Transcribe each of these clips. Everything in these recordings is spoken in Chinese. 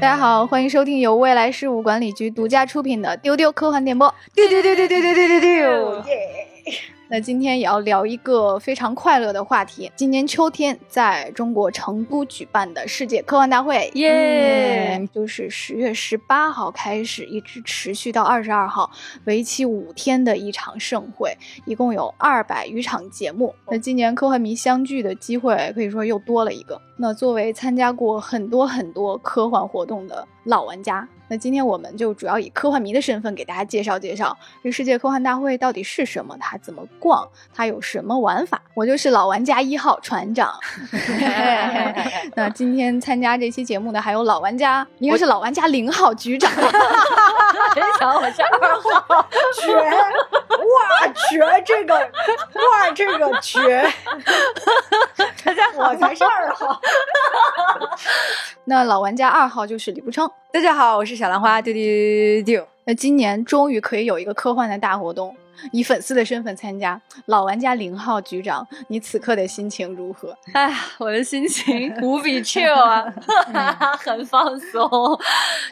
大家好，欢迎收听由未来事务管理局独家出品的《丢丢科幻电波》。丢丢丢丢丢丢丢丢丢！耶！那今天也要聊一个非常快乐的话题。今年秋天在中国成都举办的世界科幻大会，耶嗯就是十月十八号开始，一直持续到二十二号，为期五天的一场盛会，一共有二百余场节目。那今年科幻迷相聚的机会可以说又多了一个。那作为参加过很多很多科幻活动的老玩家，那今天我们就主要以科幻迷的身份给大家介绍介绍这世界科幻大会到底是什么，它怎么逛，它有什么玩法。我就是老玩家一号船长。那今天参加这期节目的还有老玩家，应该是老玩家零号局长。真想我是二号绝，哇绝这个，哇这个绝，大家好，我才是二号。那老玩家二号就是李不称。大家好，我是小兰花，丢丢丢丢。那今年终于可以有一个科幻的大活动，以粉丝的身份参加。老玩家零号局长，你此刻的心情如何？哎呀，我的心情 无比 chill 啊，很放松。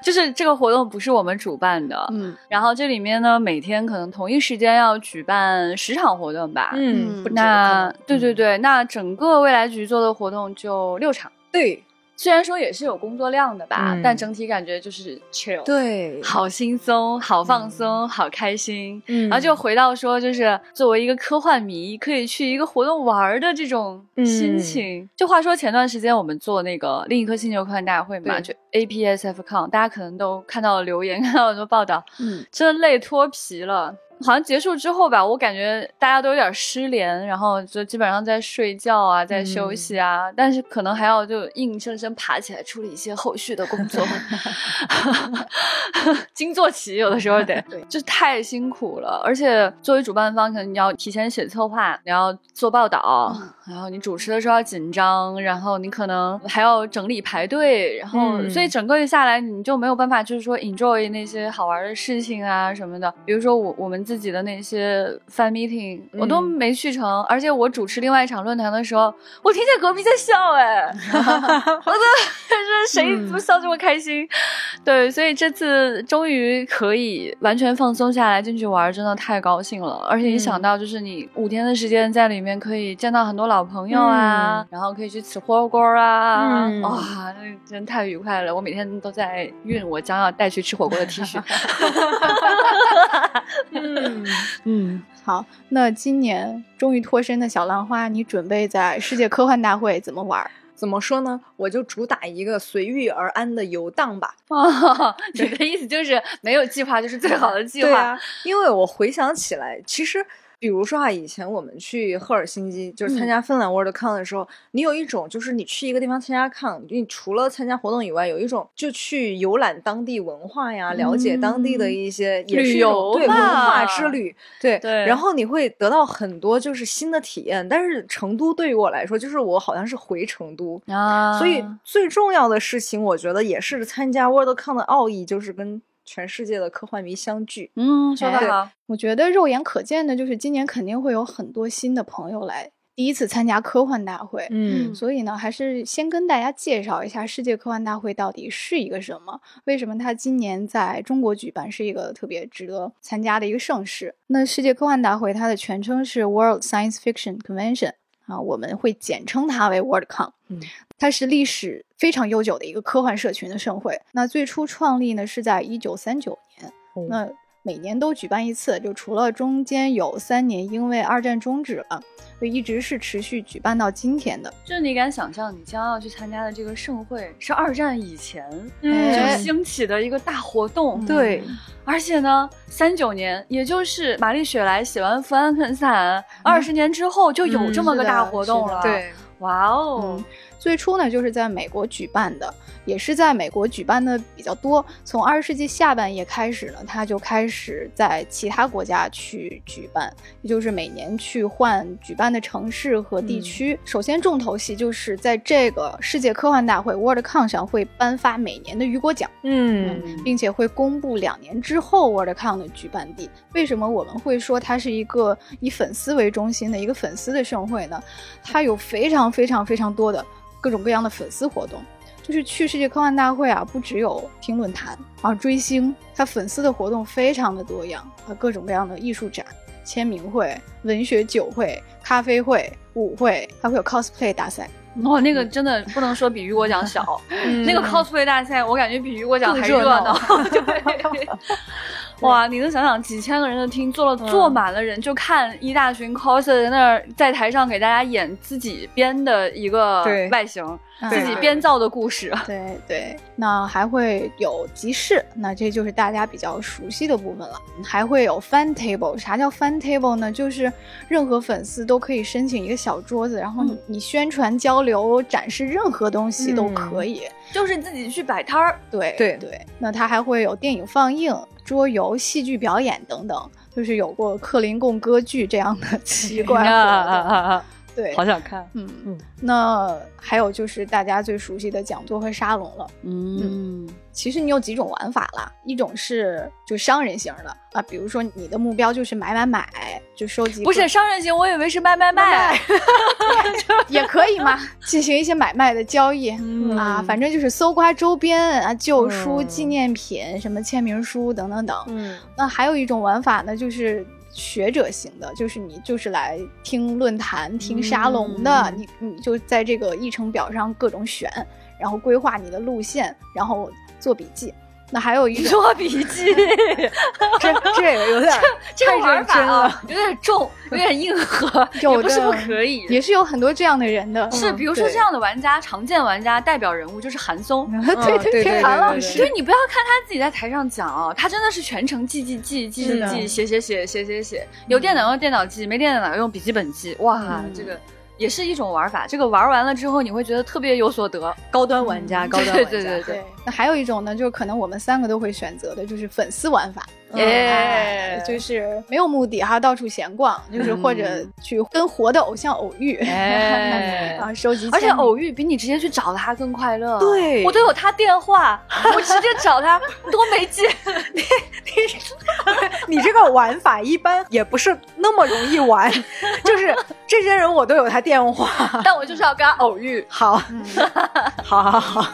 就是这个活动不是我们主办的，嗯然后这里面呢，每天可能同一时间要举办十场活动吧。嗯，那对对对，那整个未来局做的活动就六场，对虽然说也是有工作量的吧，嗯但整体感觉就是 chill，，对，好轻松，好放松，好开心。嗯然后就回到说，就是作为一个科幻迷，可以去一个活动玩儿的这种心嗯情。就话说前段时间我们做那个另一颗星球科幻大会嘛，就 APSFCon，大家可能都看到了留言，看到了很多报道，嗯，真的累脱皮了。好像结束之后吧，我感觉大家都有点失联，然后就基本上在睡觉啊，在休息啊，但是可能还要就硬生生爬起来处理一些后续的工作，惊坐起有的时候得，对。就太辛苦了。而且作为主办方，可能你要提前写策划，你要做报道，然后你主持的时候要紧张，然后你可能还要整理排队，然后、嗯所以整个下来你就没有办法，就是说 enjoy 那些好玩的事情啊什么的。比如说我我们自己的那些 fan meeting，、我都嗯没去成，而且我主持另外一场论坛的时候，我听见隔壁在笑、哎，我都是谁不笑这么开心？对，所以这次终于可以完全放松下来进去玩，真的太高兴了。而且一想嗯到就是你五天的时间在里面可以见到很多老朋友啊，然后可以去吃火锅啊，嗯哇，那真太愉快了！我每天都在熨我将要带去吃火锅的 T 恤。嗯，嗯，好，那今年终于脱身的小浪花，你准备在世界科幻大会怎么玩？怎么说呢？我就主打一个随遇而安的游荡吧。哦，你的意思就是没有计划就是最好的计划。对啊，因为我回想起来，其实。比如说啊，以前我们去赫尔辛基，就是参加芬兰 WorldCon 的时候，你有一种就是你去一个地方参加 con，你除了参加活动以外，有一种就去游览当地文化呀，了解当地的一些旅游对文化之旅，对对。然后你会得到很多就是新的体验。但是成都对于我来说，就是我好像是回成都，啊，所以最重要的事情，我觉得也是参加 WorldCon 的奥义，就是跟全世界的科幻迷相聚。嗯，说得哎好。我觉得肉眼可见的就是今年肯定会有很多新的朋友来第一次参加科幻大会。嗯所以呢，还是先跟大家介绍一下世界科幻大会到底是一个什么，为什么它今年在中国举办是一个特别值得参加的一个盛事。那世界科幻大会它的全称是 World Science Fiction Convention 啊，我们会简称它为 WorldCon。嗯，它是历史非常悠久的一个科幻社群的盛会。那最初创立呢是在一九三九年，哦那每年都举办一次，就除了中间有三年因为二战终止了，就一直是持续举办到今天的。就是你敢想象，你将要去参加的这个盛会是二战以前哎就兴起的一个大活动，对，而且呢，三九年，也就是玛丽雪莱写完《弗兰肯斯坦》，二十年之后就有这么个大活动了。，对，哇哦嗯，最初呢就是在美国举办的，也是在美国举办的比较多。从二十世纪下半叶开始呢，它就开始在其他国家去举办，也就是每年去换举办的城市和地区。首先重头戏就是在这个世界科幻大会 WorldCon 上会颁发每年的雨果奖。嗯并且会公布两年之后 WorldCon 的举办地。为什么我们会说它是一个以粉丝为中心的一个粉丝的盛会呢？它有非常非常非常多的各种各样的粉丝活动。就是去世界科幻大会啊，不只有听论坛，啊追星，他粉丝的活动非常的多样啊，各种各样的艺术展、签名会、文学酒会、咖啡会、舞会，还会有 cosplay 大赛。哦，那个真的不能说比雨果奖小，那个 cosplay 大赛我感觉比雨果奖还热闹。对，哇，你能想想几千个人的厅坐了坐满了人，就看一大群 coser 在那儿在台上给大家演自己编的一个外形，自己编造的故事。对对，那还会有集市，那这就是大家比较熟悉的部分了。还会有 fan table，啥叫 fan table 呢？就是任何粉丝都可以申请一个小桌子，然后你宣传交流、展示任何东西都可以，就是自己去摆摊儿。对对对，那它还会有电影放映。桌游、戏剧表演等等，就是有过克林贡歌剧这样的 奇怪活动。对，好想看。嗯嗯，那还有就是大家最熟悉的讲座和沙龙了。嗯，其实你有几种玩法啦，一种是就商人型的啊，比如说你的目标就是买买买，就收集。不是商人型，我以为是卖卖卖，也可以嘛，进行一些买卖的交易啊，反正就是搜刮周边啊，旧书、纪念品、什么签名书等等等。嗯，那还有一种玩法呢，就是。学者型的，就是你就是来听论坛、听沙龙的，你你就在这个议程表上各种选，然后规划你的路线，然后做笔记。那还有一种做笔记，这这个有点这个玩法啊，有点重，有点硬核，也不是不可以，也是有很多这样的人的。是，比如说这样的玩家，常见玩家代表人物就是韩松，对对对，韩老师。所以你不要看他自己在台上讲啊，他真的是全程记记记记记记，写写写写写写，有电脑用电脑记，没电脑用笔记本记。哇，这个。也是一种玩法，这个玩完了之后，你会觉得特别有所得。高端玩家，高端玩家。对对对对。那还有一种呢，就是可能我们三个都会选择的，就是粉丝玩法。哎，就是没有目的哈，到处闲逛，就是或者去跟活的偶像偶遇，哎，啊，收集。而且偶遇比你直接去找他更快乐。对，我都有他电话，我直接找他，多没劲。你你你这个玩法一般也不是那么容易玩，就是这些人我都有他电话，但我就是要跟他偶遇。好，好好好。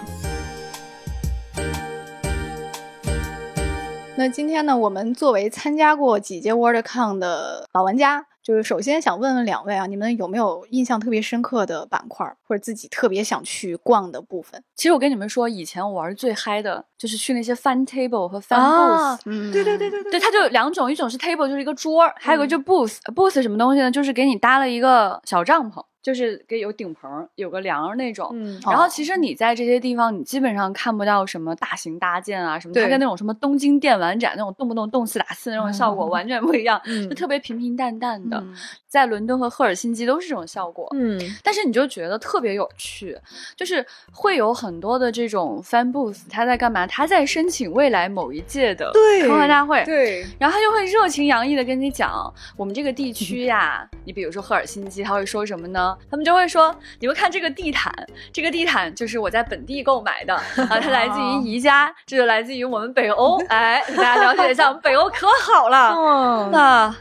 那今天呢，我们作为参加过几届 WorldCon 的老玩家，就是首先想问问两位啊，你们有没有印象特别深刻的板块，或者自己特别想去逛的部分？其实我跟你们说，以前我玩最嗨的就是去那些 Fun Table 和 Fun Booth。嗯，对对对对对，它就两种，一种是 Table 就是一个桌，还有个就 Booth，Booth 什么东西呢？就是给你搭了一个小帐篷。就是给有顶棚、有个梁那种，然后其实你在这些地方，你基本上看不到什么大型搭建啊什么，它跟那种什么东京电玩展那种动不动动四打四那种效果完全不一样，就特别平平淡淡的。在伦敦和赫尔辛基都是这种效果，嗯，但是你就觉得特别有趣，就是会有很多的这种 fan booth，他在干嘛？他在申请未来某一届的科幻大会，对，然后他就会热情洋溢的跟你讲，我们这个地区呀，你比如说赫尔辛基，他会说什么呢？他们就会说，你们看这个地毯，这个地毯就是我在本地购买的 啊，它来自于宜家，这就来自于我们北欧，哎，大家了解一下，我们北欧可好了，啊，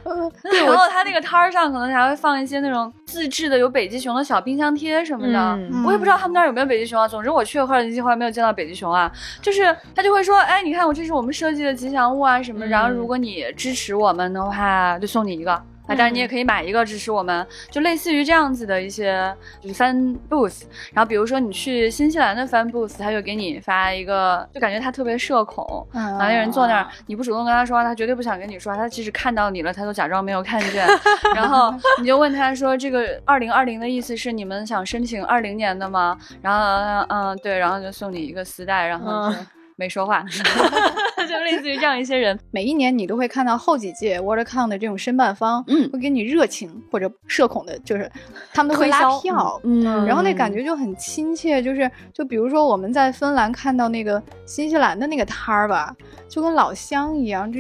然后他那个摊儿上可能还会放一些那种自制的有北极熊的小冰箱贴什么的，我也不知道他们那儿有没有北极熊啊。总之我去了赫尔辛基，后来没有见到北极熊啊，就是他就会说，哎，你看我这是我们设计的吉祥物啊什么，然后如果你支持我们的话，就送你一个。啊，当然你也可以买一个支持我们，就类似于这样子的一些就是 fan booth。然后比如说你去新西兰的 fan booth，他就给你发一个，就感觉他特别社恐，然后那人坐那儿，你不主动跟他说话，他绝对不想跟你说，他即使看到你了，他都假装没有看见。然后你就问他说，这个二零二零的意思是你们想申请二零年的吗？然后嗯对，然后就送你一个丝带，然后。没说话，就类似于这样一些人。每一年你都会看到后几届 WorldCon 的这种申办方，嗯，会给你热情或者社恐的，就是他们都会拉票，嗯，然后那感觉就很亲切。就是就比如说我们在芬兰看到那个新西兰的那个摊儿吧，就跟老乡一样，这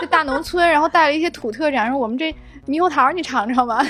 这大农村，然后带了一些土特产，然后我们这。猕猴桃，你尝尝吧。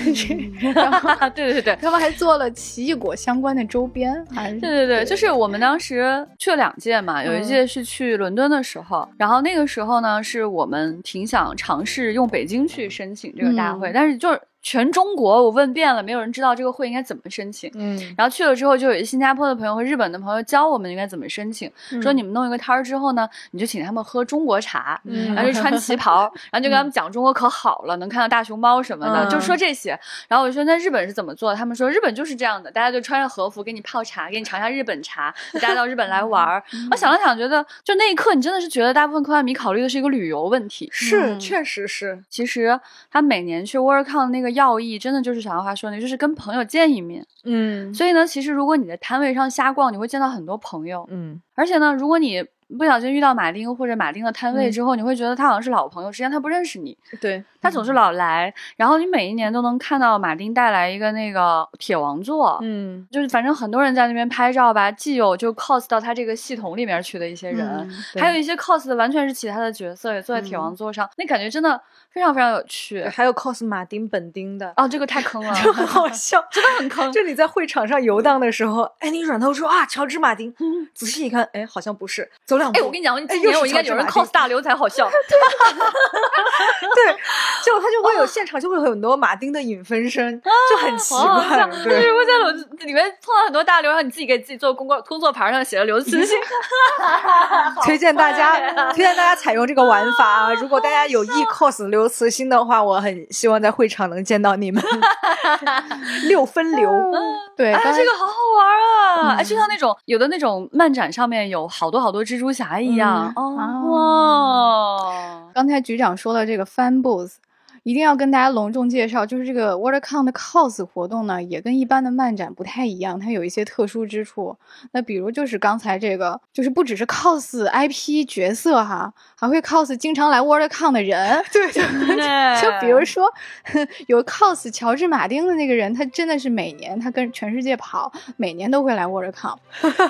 对对对，他们还做了奇异果相关的周边。对对对，就是我们当时去了两届嘛，有一届是去伦敦的时候，然后那个时候呢，是我们挺想尝试用北京去申请这个大会，但是就是全中国我问遍了，没有人知道这个会应该怎么申请。嗯，然后去了之后，就有新加坡的朋友和日本的朋友教我们应该怎么申请。说你们弄一个摊儿之后呢，你就请他们喝中国茶，嗯然后就穿旗袍，然后就跟他们讲中国可好了，能看到大熊猫什么的，嗯就说这些。然后我就说那日本是怎么做？他们说日本就是这样的，大家就穿着和服给你泡茶，给你尝一下日本茶，大家到日本来玩儿。我想了想，觉得就那一刻，你真的是觉得大部分科幻迷考虑的是一个旅游问题。是，嗯确实是，其实他每年去 WorldCon 的那个要义，真的就是小杨话说的，就是跟朋友见一面。嗯所以呢，其实如果你在摊位上瞎逛，你会见到很多朋友。嗯而且呢，如果你不小心遇到马丁或者马丁的摊位嗯之后，你会觉得他好像是老朋友，实际上他不认识你，对，他总是老来。然后你每一年都能看到马丁带来一个那个铁王座，嗯就是反正很多人在那边拍照吧，既有就 cos 到他这个系统里面去的一些人，嗯还有一些 cos 的完全是其他的角色，也坐在铁王座上，那感觉真的非常非常有趣。还有 cos 马丁本丁的。哦，这个太坑了，就很好笑，真的很坑。就你在会场上游荡的时候，哎，你转头说啊，乔治马丁，仔细一看，哎，好像不是，走两步，哎，我跟你讲，今年我应该有人 cos 大刘才好笑。对，就他就会有现场就会有很多马丁的影分身，就很奇怪，就是对，会在楼里面碰到很多大刘，然后你自己给自己做工作工作牌上写了刘慈欣，推荐大家推荐大家采用这个玩法啊！如果大家有意 cos 刘慈欣的话，我很希望在会场能见到你们，六分流，对，哎，这个好好玩啊！哎，就像那种有的那种漫展上面有好多好多蜘蛛侠一样哦。刚才局长说了这个 fan booth，一定要跟大家隆重介绍，就是这个 WorldCon 的 cos 活动呢，也跟一般的漫展不太一样，它有一些特殊之处。那比如就是刚才这个，就是不只是 cos IP 角色哈，还会 cos 经常来 WorldCon 的人。对 对。就比如说，有 cos 乔治马丁的那个人，他真的是每年他跟全世界跑，每年都会来 WorldCon，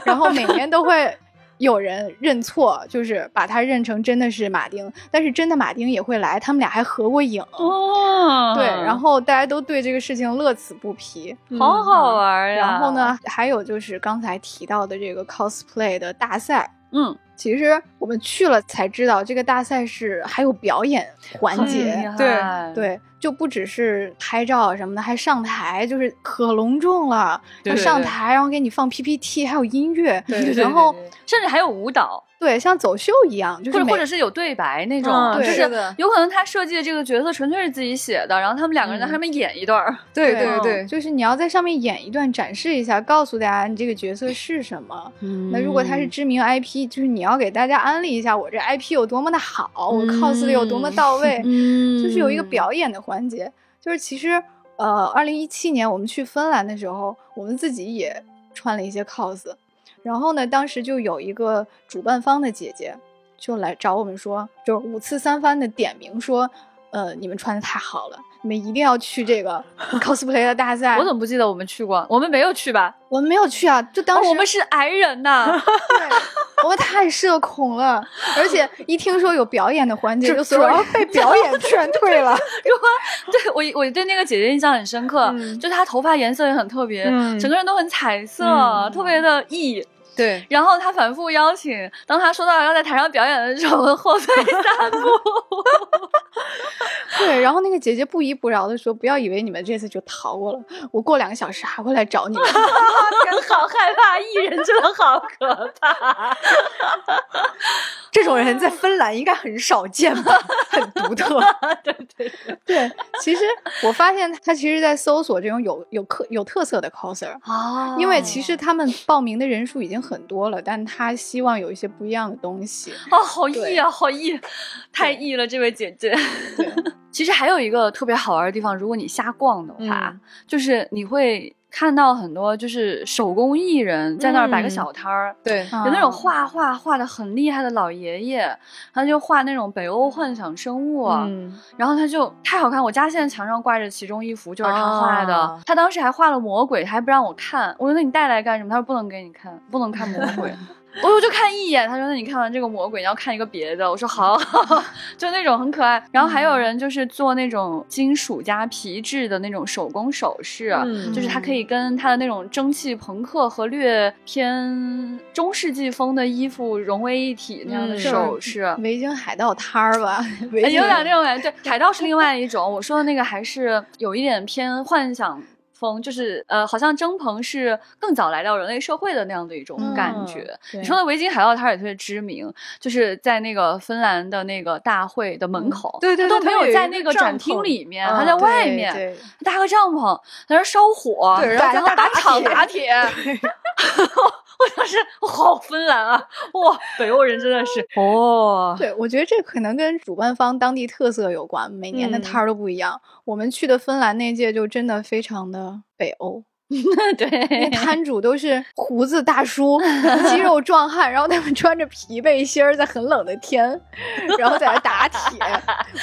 然后每年都会有人认错，就是把他认成真的是马丁，但是真的马丁也会来，他们俩还合过影。哦，对，然后大家都对这个事情乐此不疲。好好玩呀。然后？呢，还有就是刚才提到的这个 cosplay 的大赛，嗯，其实我们去了才知道，这个大赛是还有表演环节。对对，就不只是拍照什么的，还上台，就是可隆重了。对对对上台，然后给你放 PPT，还有音乐，对对对然后甚至还有舞蹈，对，像走秀一样，就是或者或者是有对白那种，嗯就是有可能他设计的这个角色纯粹是自己写的，然后他们两个人在嗯上面演一段儿。对对对对，就是你要在上面演一段，展示一下，告诉大家你这个角色是什么。那如果他是知名 IP，就是你要给大家安利一下我这 IP 有多么的好，我 cos 的有多么到位，嗯就是有一个表演的环节。就是其实，呃，二零一七年我们去芬兰的时候，我们自己也穿了一些 cos，然后呢，当时就有一个主办方的姐姐就来找我们说，就是五次三番的点名说，呃，你们穿的太好了，你们一定要去这个 cosplay 的大赛。我怎么不记得我们去过？我们没有去吧？我们没有去啊？就当哦时、我们是矮人呐。对，我太社恐了，而且一听说有表演的环节，就主所有人要被表演劝 退了。对我，我对那个姐姐印象很深刻，嗯就她头发颜色也很特别，嗯整个人都很彩色，嗯特别的异。对，然后他反复邀请，当他说到要在台上表演的时候，我们后退三步。对，然后那个姐姐不依不饶的说：“不要以为你们这次就逃过了，我过两个小时还会来找你们。真好害怕，艺人真的好可怕。这种人在芬兰应该很少见吧，很独特。对对对，”对，其实我发现他其实在搜索这种有有特有特色的 coser，哦因为其实他们报名的人数已经很多了，但他希望有一些不一样的东西。哦，好意啊，好意，太意了，这位姐姐。其实还有一个特别好玩的地方，如果你瞎逛的话，嗯就是你会看到很多就是手工艺人在那儿摆个嗯小摊儿。对，有那种啊画画画的很厉害的老爷爷，他就画那种北欧幻想生物，嗯，然后他就太好看。我家现在墙上挂着其中一幅，就是他画的。啊他当时还画了魔鬼，他还不让我看。我说那你带来干什么？他说不能给你看，不能看魔鬼。我我就看一眼，他说那你看完这个魔鬼，你要看一个别的。我说好，就那种很可爱。然后还有人就是做那种金属加皮质的那种手工首饰，嗯就是它可以跟它的那种蒸汽朋克和略偏中世纪风的衣服融为一体那样的嗯首饰。维京海盗摊儿吧，有点那种感觉。对，海盗是另外一种，我说的那个还是有一点偏幻想。风就是呃，好像蒸蓬是更早来到人类社会的那样的一种感觉。对你说的维京海盗，它也特别知名，就是在那个芬兰的那个大会的门口，对对都没有在那个展厅里面，嗯他在外对面对搭个帐篷，在那烧火，对然后当场铁打铁。我当时好芬兰啊！哇，北欧人真的是 哦，对，我觉得这可能跟主办方当地特色有关，每年的嗯摊儿都不一样。我们去的芬兰那届就真的非常的北欧，对，摊主都是胡子大叔、肌肉壮汉，然后他们穿着皮背心儿，在很冷的天，然后在那打铁。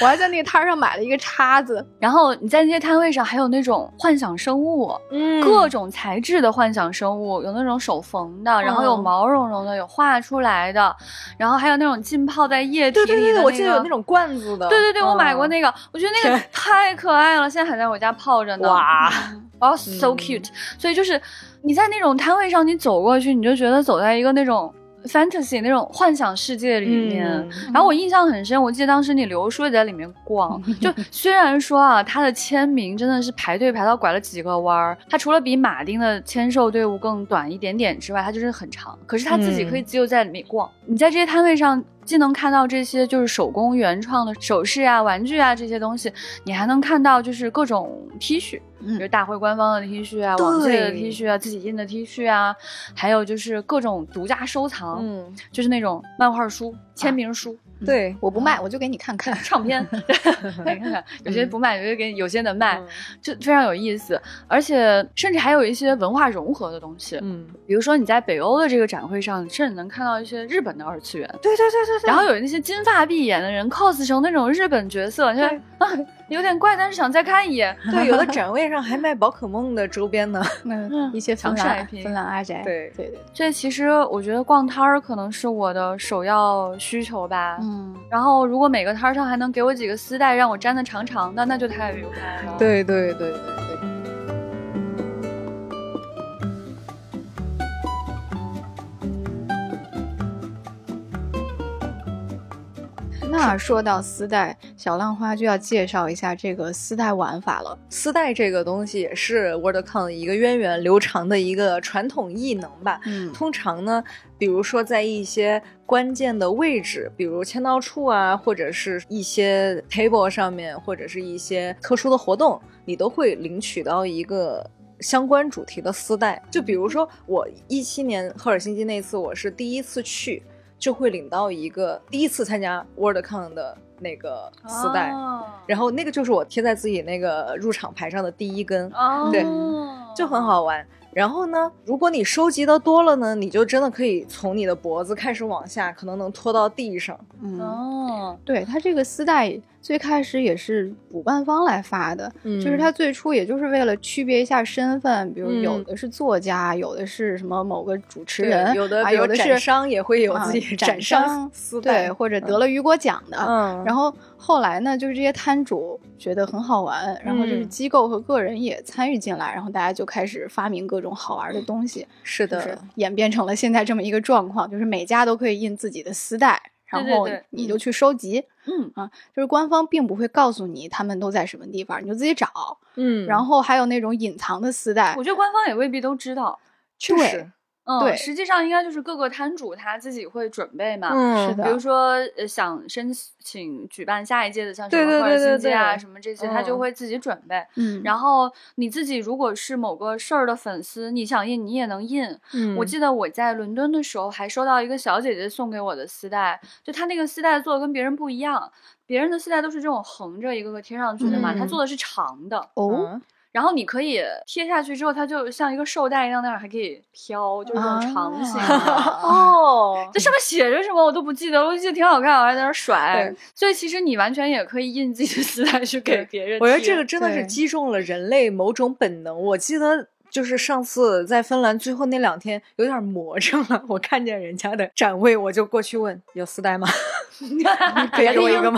我还在那个摊儿上买了一个叉子，然后你在那些摊位上还有那种幻想生物，嗯各种材质的幻想生物，有那种手缝的，然后有嗯毛茸茸的，有画出来的，然后还有那种浸泡在液体里的、那个。对对对，我记得有那种罐子的。对对对，我买过嗯那个，我觉得那个 太可爱了，现在还在我家泡着呢。哇，哦、s o 嗯 cute。所以就是你在那种摊位上，你走过去，你就觉得走在一个那种 fantasy 那种幻想世界里面。嗯然后我印象很深，我记得当时你刘叔也在里面逛，就虽然说啊，他的签名真的是排队排到拐了几个弯儿，他除了比马丁的签售队伍更短一点点之外，他就是很长。可是他自己可以自由在里面逛，你在这些摊位上。既能看到这些就是手工原创的首饰啊、玩具啊这些东西，你还能看到就是各种 T 恤，嗯、就是，大会官方的 T 恤啊、网界的 T 恤啊、自己印的 T 恤啊，还有就是各种独家收藏，嗯，就是那种漫画书、签名书、对，我不卖，我就给你看看。唱片 你看看，有些不卖，有些给有些能卖，嗯就非常有意思。而且甚至还有一些文化融合的东西，嗯，比如说你在北欧的这个展会上，甚至能看到一些日本的二次元。对对对对对。然后有那些金发碧眼的人 cos 成那种日本角色，就对啊有点怪，但是想再看一眼。对，有的展位上还卖宝可梦的周边呢。嗯，一些芬强势兰 IP 芬兰阿宅，对对对，这其实我觉得逛摊儿可能是我的首要需求吧。嗯，然后如果每个摊儿上还能给我几个丝带让我粘的长长的，那就太愉快了。，对对对对对。那说到丝带，小浪花就要介绍一下这个丝带玩法了。丝带这个东西也是 WordCon 一个源远流长的一个传统异能吧。嗯通常呢，比如说在一些关键的位置，比如签到处啊，或者是一些 table 上面，或者是一些特殊的活动，你都会领取到一个。相关主题的丝带，就比如说我一七年赫尔辛基那次，我是第一次去，就会领到一个第一次参加 WordCon 的那个丝带，哦、然后那个就是我贴在自己那个入场牌上的第一根，哦，对就很好玩。然后呢，如果你收集的多了呢，你就真的可以从你的脖子开始往下，可能能拖到地上。嗯，哦，对，它这个丝带最开始也是主办方来发的，嗯就是他最初也就是为了区别一下身份，比如嗯有的是作家，有的是什么某个主持人，有的有的是商也会有啊自己展商对，或者得了雨果奖的。嗯，然后后来呢，就是这些摊主觉得很好玩，然后就是嗯机构和个人也参与进来，然后大家就开始发明各种好玩的东西，是的，就是演变成了现在这么一个状况，就是每家都可以印自己的丝带，然后你就去收集。嗯啊，就是官方并不会告诉你他们都在什么地方，你就自己找。嗯，然后还有那种隐藏的丝带我，觉得官方也未必都知道。对确实，嗯，对实际上应该就是各个摊主他自己会准备嘛。嗯，是的比如说，呃，想申请举办下一届的，像什对对么赫尔对对辛基啊对什么这些，他就嗯会自己准备。嗯，然后你自己如果是某个事儿的粉丝，你想印你也能印。嗯我记得我在伦敦的时候还收到一个小姐姐送给我的丝带，就她那个丝带做的跟别人不一样，别人的丝带都是这种横着一个个贴上去的嘛，她嗯做的是长的。哦，嗯然后你可以贴下去之后，它就像一个绶带一样，那样还可以飘，就是长形的。啊 哦，这上面写着什么我都不记得了，我记得挺好看，我还在那儿甩。所以其实你完全也可以印自己的丝带去给别人。我觉得这个真的是击中了人类某种本能。我记得。就是上次在芬兰最后那两天有点魔怔了，我看见人家的展位，我就过去问有丝带吗？可以给我一个吗？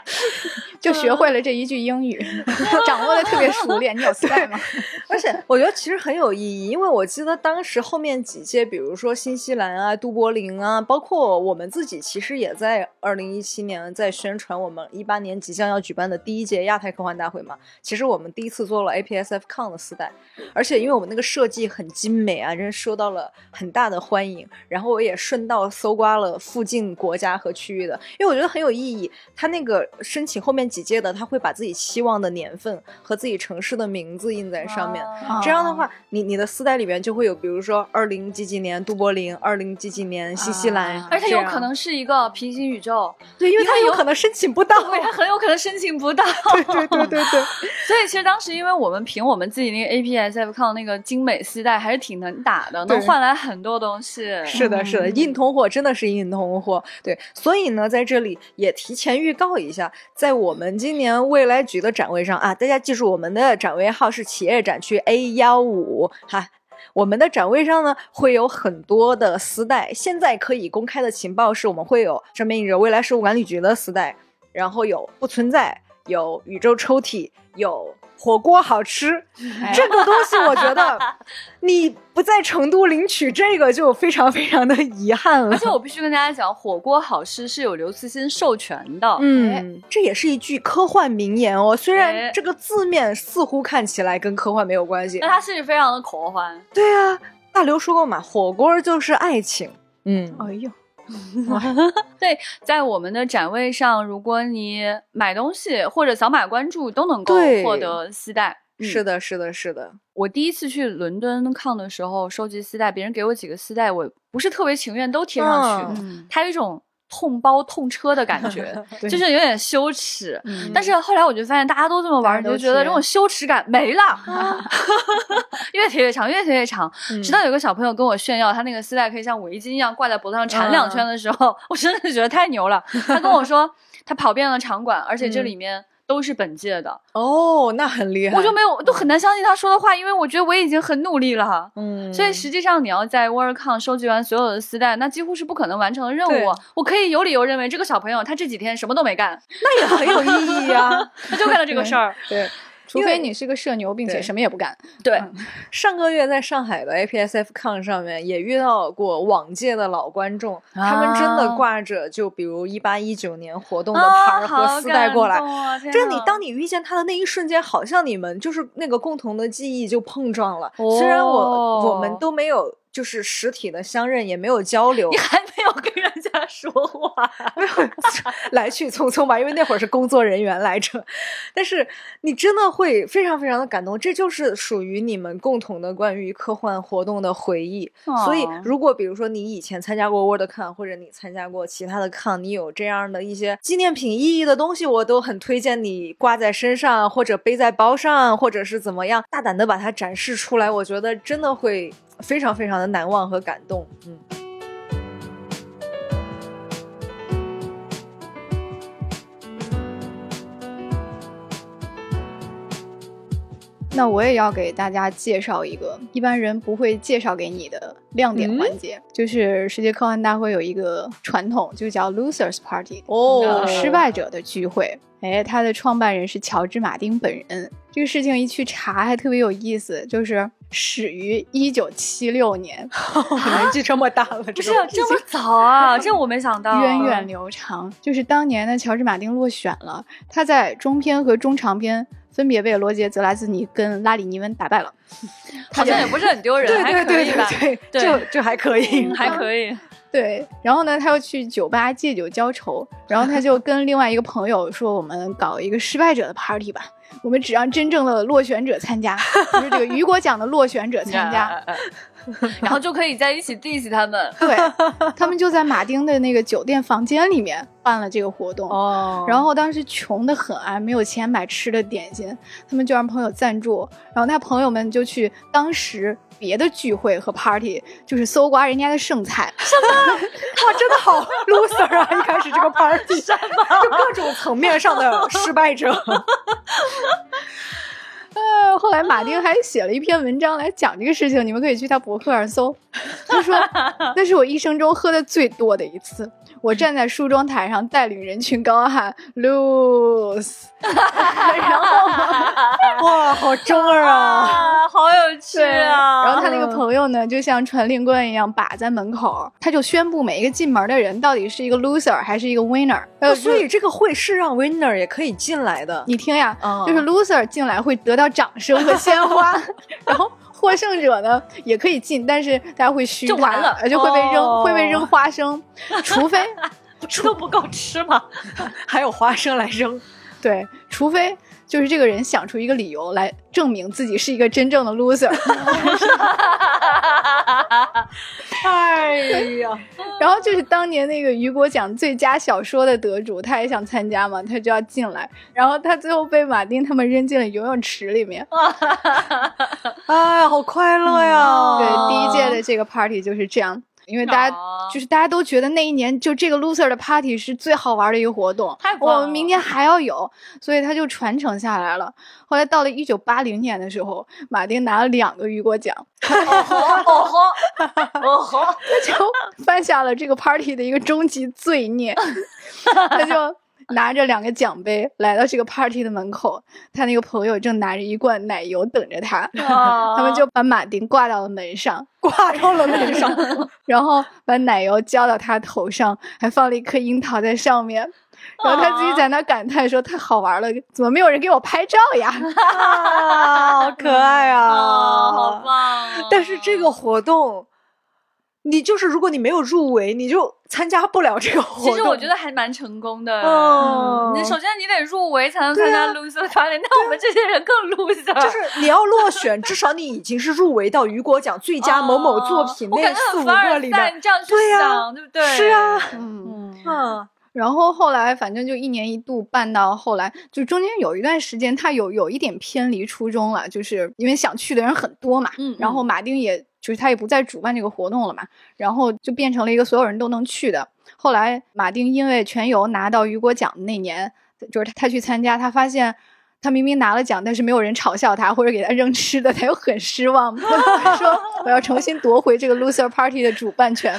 就学会了这一句英语，掌握的特别熟练。你有丝带吗？而且我觉得其实很有意义，因为我记得当时后面几届，比如说新西兰啊、都柏林啊，包括我们自己，其实也在二零一七年在宣传我们一八年即将要举办的第一届亚太科幻大会嘛。其实我们第一次做了 APSF Con 的丝带，而且因为我们那个设计很精美啊，真受到了很大的欢迎。然后我也顺道搜刮了附近国家和区域的，因为我觉得很有意义。他那个申请后面几届的，他会把自己期望的年份和自己城市的名字印在上面。啊这样的话，你你的丝带里面就会有，比如说二零几几年都柏林，二零几几年新西兰，啊而且有可能是一个平行宇宙，对，因为他 有可能申请不到。对，他很有可能申请不到。对对对对对，所以其实当时因为我们凭我们自己那个 APSF 抗那个精美丝带还是挺能打的，能换来很多东西。是的，是的，嗯硬通货真的是硬通货。对，所以呢，在这里也提前预告一下，在我们今年未来局的展位上啊，大家记住我们的展位号是企业展区 A 幺五哈。我们的展位上呢，会有很多的丝带。现在可以公开的情报是我们会有上面印着未来事务管理局的丝带，然后有不存在，有宇宙抽屉，有火锅好吃。哎这个东西，我觉得 你不在成都领取这个就非常非常的遗憾了。而且我必须跟大家讲，火锅好吃是有刘慈欣授权的。嗯，这也是一句科幻名言哦。虽哎然这个字面似乎看起来跟科幻没有关系那，它是非常的科幻。对啊，大刘说过嘛，火锅就是爱情。嗯，哎呦，对，在我们的展位上，如果你买东西或者扫码关注，都能够获得丝带。是的，是的，是的。我第一次去伦敦抗的时候，收集丝带，别人给我几个丝带，我不是特别情愿都贴上去，嗯它有一种痛包痛车的感觉，就是有点羞耻。嗯但是后来我就发现大家都这么玩你就觉得这种羞耻感没了，越贴越长，越贴越长。嗯直到有个小朋友跟我炫耀，他那个丝带可以像围巾一样挂在脖子上缠两圈的时候，我真的觉得太牛了。他跟我说，他跑遍了场馆，而且这里面都是本届的，哦，那很厉害。我就没有都很难相信他说的话，因为我觉得我已经很努力了。嗯，所以实际上，你要在 WorldCon 收集完所有的丝带，那几乎是不可能完成的任务。我可以有理由认为，这个小朋友他这几天什么都没干，那也很有意义啊。他就干了这个 事儿。对，除非你是个社牛，并且什么也不干。对，上个月在上海的 APSF Con 上面也遇到过往届的老观众，他们真的啊挂着就比如一八一九年活动的啊牌儿和丝带过来。这你啊当你遇见他的那一瞬间，好像你们就是那个共同的记忆就碰撞了。哦虽然我我们都没有就是实体的相认，也没有交流你，还没有跟人家说话，没有来去匆匆吧，因为那会儿是工作人员来着。但是你真的会非常非常的感动，这就是属于你们共同的关于科幻活动的回忆。所以哦，如果比如说你以前参加过 WorldCon，或者你参加过其他的 Con，你有这样的一些纪念品意义的东西，我都很推荐你挂在身上，或者背在包上，或者是怎么样，大胆的把它展示出来。我觉得真的会非常非常的难忘和感动。嗯。那我也要给大家介绍一个一般人不会介绍给你的亮点环节，就是世界科幻大会有一个传统，就叫 Losers Party，哦失败者的聚会。哎，它的创办人是乔治·马丁本人。这个事情一去查还特别有意思，就是始于一九七六年，年纪这么大了，不这个是这么早啊？这我没想到，源远流长。就是当年的乔治·马丁落选了，他在中篇和中长篇分别被罗杰·泽拉兹尼跟拉里尼温打败了。好像也不是很丢人，对还对对对可以吧？对，对就就还可以嗯，还可以。对，然后呢，他又去酒吧借酒浇愁，然后他就跟另外一个朋友说：“我们搞一个失败者的 party 吧，我们只让真正的落选者参加，就是这个雨果奖的落选者参加。然后就可以在一起 diss 他们。对，他们就在马丁的那个酒店房间里面办了这个活动。哦然后当时穷的很啊，没有钱买吃的点心，他们就让朋友赞助，然后他朋友们就去当时别的聚会和 party，就是搜刮人家的剩菜，哇，真的好 loser 啊！一开始这个 party 什么，就各种层面上的失败者。呃，后来马丁还写了一篇文章来讲这个事情，你们可以去他博客上搜。他说那是我一生中喝的最多的一次。我站在梳妆台上，带领人群高喊 “loose”，然后哇，好 中二啊！啊，好有趣，啊！然后他那个朋友呢，就像传令官一样把在门口，他就宣布每一个进门的人到底是一个 loser 还是一个 winner。呃，所以这个会是让 winner 也可以进来的。你听呀，嗯就是 loser 进来会得到掌声和鲜花，然后获胜者呢也可以进，但是大家会嘘他就完了呃就会被扔，哦会被扔花生，除非 吃都不够吃吗？还有花生来扔，对，除非就是这个人想出一个理由来证明自己是一个真正的 loser，哎呀，然后就是当年那个雨果奖最佳小说的得主，他也想参加嘛，他就要进来，然后他最后被马丁他们扔进了游泳池里面。哎，好快乐呀！对，第一届的这个 party 就是这样。因为大家哦就是大家都觉得那一年就这个 loser 的 party 是最好玩的一个活动我们明年还要有，所以他就传承下来了。后来到了一九八零年的时候，马丁拿了两个雨果奖，哦吼，哦吼，他就 犯下了这个 party 的一个终极罪孽，他就拿着两个奖杯来到这个 party 的门口，他那个朋友正拿着一罐奶油等着他，他他们就把马丁挂到了门上，挂到了门上，然后把奶油浇到他头上，还放了一颗樱桃在上面。然后他自己在那感叹说：“太好玩了，怎么没有人给我拍照呀啊，好可爱啊！哦，好棒啊！但是这个活动，你就是如果你没有入围，你就参加不了这个活动。其实我觉得还蛮成功的。哦你首先你得入围才能参加 loser party，、那我们这些人更 loser。就是你要落选，至少你已经是入围到雨果奖最佳某某作品那四五个里面。你这样去对呀想，对不对？是啊，？”嗯，嗯，嗯，然后后来反正就一年一度办到后来，就中间有一段时间，他有有一点偏离初衷了，就是因为想去的人很多嘛。嗯然后马丁也就是他也不再主办这个活动了嘛，然后就变成了一个所有人都能去的。后来马丁因为全游拿到雨果奖的那年，就是他他去参加，他发现。他明明拿了奖，但是没有人嘲笑他或者给他扔吃的，他又很失望，他 说：“我要重新夺回这个 loser party 的主办权。”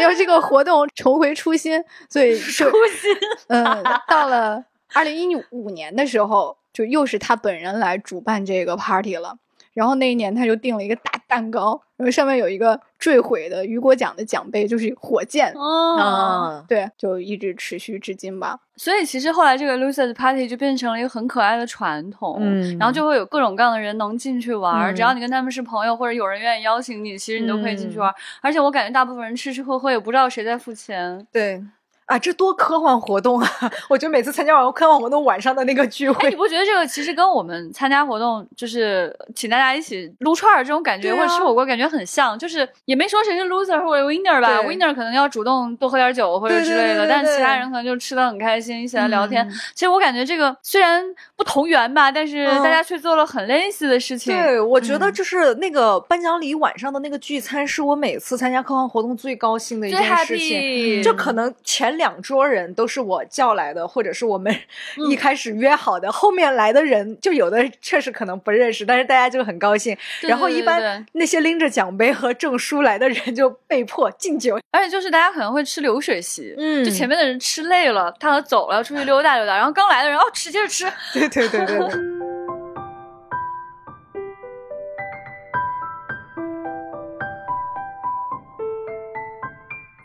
要这个活动重回初心，所以初心嗯，到了二零一五年的时候，就又是他本人来主办这个 party 了。然后那一年他就订了一个大蛋糕，然后上面有一个坠毁的雨果奖的奖杯，就是火箭。哦，啊，对，就一直持续至今吧。所以其实后来这个 losers party 就变成了一个很可爱的传统，嗯然后就会有各种各样的人能进去玩儿，嗯只要你跟他们是朋友，或者有人愿意邀请你，其实你都可以进去玩儿。而且我感觉大部分人吃吃喝喝也不知道谁在付钱。对。啊，这多科幻活动啊！我觉得每次参加完科幻活动晚上的那个聚哎，会你，不觉得这个其实跟我们参加活动，就是请大家一起撸串儿这种感觉，啊或者吃火锅感觉很像？就是也没说谁是 loser 或者 winner 吧，winner 可能要主动多喝点酒或者之类的，对对但是其他人可能就吃的很开心，一起来聊天。嗯其实我感觉这个虽然不同源吧，但是嗯大家却做了很类似的事情。对，我觉得嗯就是那个颁奖礼晚上的那个聚餐，是我每次参加科幻活动最高兴的一最件事情。happy，就可能前两桌人都是我叫来的，或者是我们嗯一开始约好的，后面来的人就有的确实可能不认识，但是大家就很高兴。对对对然后一般那些拎着奖杯和证书来的人就被迫敬酒。而且就是大家可能会吃流水席，嗯就前面的人吃累了，他要走了，要出去溜达溜达，然后刚来的人哦吃接着吃，对对对对对。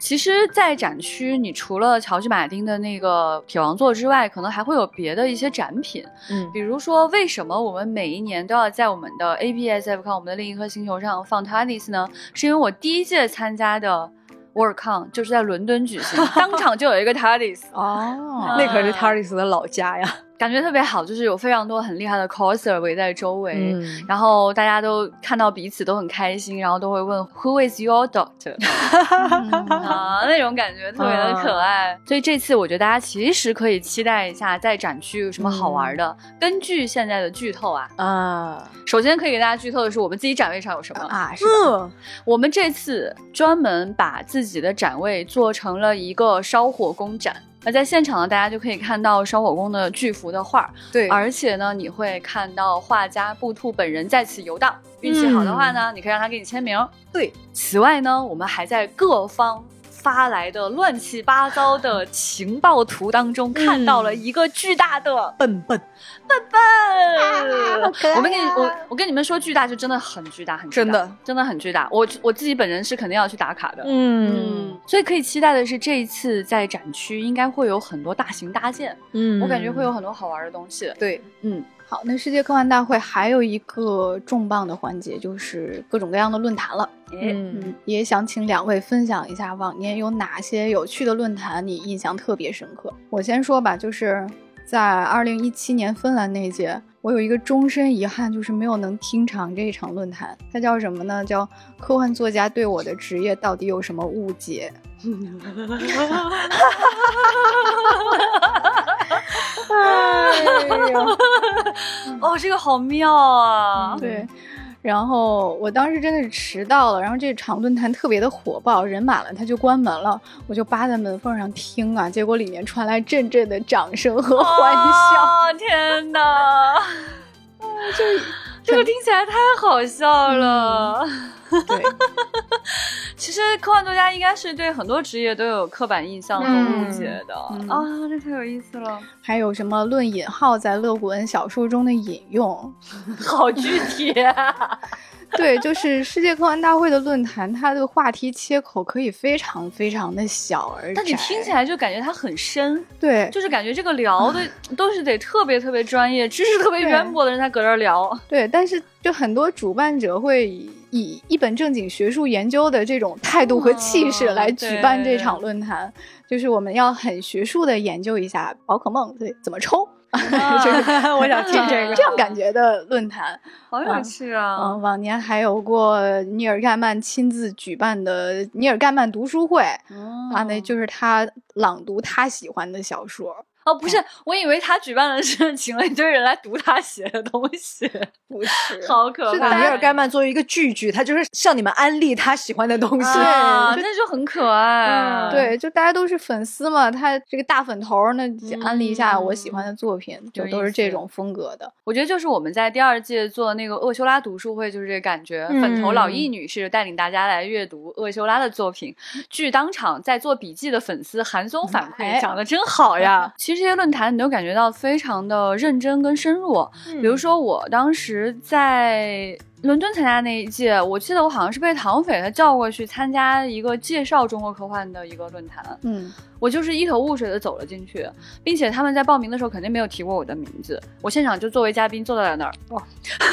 其实，在展区，你除了乔治马丁的那个铁王座之外，可能还会有别的一些展品，嗯比如说，为什么我们每一年都要在我们的 ABSF 看我们的另一颗星球上放 TARDIS 呢？是因为我第一届参加的 WorldCon 就是在伦敦举行，当场就有一个 TARDIS，哦，那可是 TARDIS 的老家呀。感觉特别好，就是有非常多很厉害的 coser 围在周围。嗯然后大家都看到彼此都很开心，然后都会问 Who is your doctor？啊，那种感觉特别的可爱。所以这次我觉得大家其实可以期待一下，在展区有什么好玩的。根据现在的剧透啊，啊，首先可以给大家剧透的是我们自己展位上有什么。啊，嗯，我们这次专门把自己的展位做成了一个烧火工展。那在现场呢，大家就可以看到烧火工的巨幅的画儿，对，而且呢，你会看到画家布兔本人在此游荡。运气好的话呢，你可以让他给你签名。对，此外呢，我们还在各方。发来的乱七八糟的情报图当中，看到了一个巨大的笨笨。笨笨，我们跟你我我跟你们说，巨大就真的很巨大，很真的。真的很巨大。我我自己本人是肯定要去打卡的，嗯，所以可以期待的是，这一次在展区应该会有很多大型搭建，嗯，我感觉会有很多好玩的东西。对，嗯。好，那世界科幻大会还有一个重磅的环节，就是各种各样的论坛了。嗯，也想请两位分享一下往年有哪些有趣的论坛你印象特别深刻。我先说吧，就是在二零一七年芬兰那届，我有一个终身遗憾，就是没有能听场这一场论坛。它叫什么呢？叫科幻作家对我的职业到底有什么误解？哎呀，哦，这个好妙啊！对，然后我当时真的是迟到了，然后这场论坛特别的火爆，人满了，他就关门了，我就扒在门缝上听啊，结果里面传来阵阵的掌声和欢笑，天哪！这 这个听起来太好笑了。对，其实科幻作家应该是对很多职业都有刻板印象和误解的啊，这太有意思了。还有什么论引号在勒古恩小说中的引用，好具体。对，就是世界科幻大会的论坛，它的话题切口可以非常非常的小而但你听起来就感觉它很深。对，就是感觉这个聊的都是得特别特别专业、知识特别渊博的人才搁这儿聊。对，但是就很多主办者会以一本正经学术研究的这种态度和气势来举办这场论坛，就是我们要很学术的研究一下宝可梦对怎么抽。就是 我想听这个这样感觉的论坛，好有趣啊！嗯，往年还有过尼尔盖曼亲自举办的尼尔盖曼读书会，啊，那就是他朗读他喜欢的小说。哦，不是，我以为他举办的是 请了一堆人来读他写的东西，不是，好可怕。尼尔盖曼作为一个句句，他就是向你们安利他喜欢的东西，那就很可爱。对，就大家都是粉丝嘛，他这个大粉头，那安利一下我喜欢的作品，就都是这种风格的。我觉得就是我们在第二届做那个厄修拉读书会，就是这感觉。粉头老易女士带领大家来阅读厄修拉的作品，据当场在做笔记的粉丝韩松反馈，讲的真好呀。其实这些论坛你都感觉到非常的认真跟深入，比如说我当时在。伦敦参加那一届，我记得我好像是被唐斐他叫过去参加一个介绍中国科幻的一个论坛，嗯，我就是一头雾水的走了进去，并且他们在报名的时候肯定没有提过我的名字，我现场就作为嘉宾坐在了那儿，哇，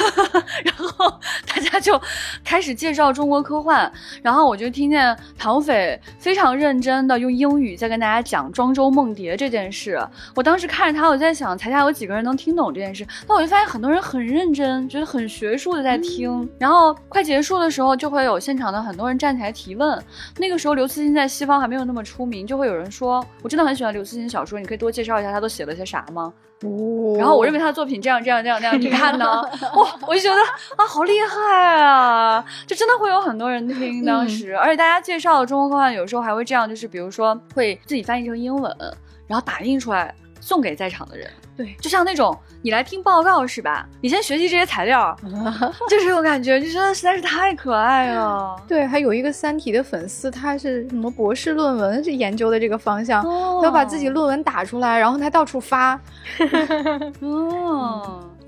然后大家就开始介绍中国科幻，然后我就听见唐斐非常认真的用英语在跟大家讲庄周梦蝶这件事，我当时看着他，我在想台下有几个人能听懂这件事，但我就发现很多人很认真，觉得很学术的在听。听，然后快结束的时候，就会有现场的很多人站起来提问。那个时候，刘慈欣在西方还没有那么出名，就会有人说：“我真的很喜欢刘慈欣小说，你可以多介绍一下他都写了些啥吗？”哦，然后我认为他的作品这样这样这样这样，你看呢？哇，我就觉得啊，好厉害啊！就真的会有很多人听当时，而且大家介绍的中国科幻有时候还会这样，就是比如说会自己翻译成英文，然后打印出来送给在场的人。对，就像那种你来听报告是吧？你先学习这些材料，就是这种感觉，就真的实在是太可爱了。对，还有一个《三体》的粉丝，他是什么博士论文是研究的这个方向，他把自己论文打出来，然后他到处发。哦。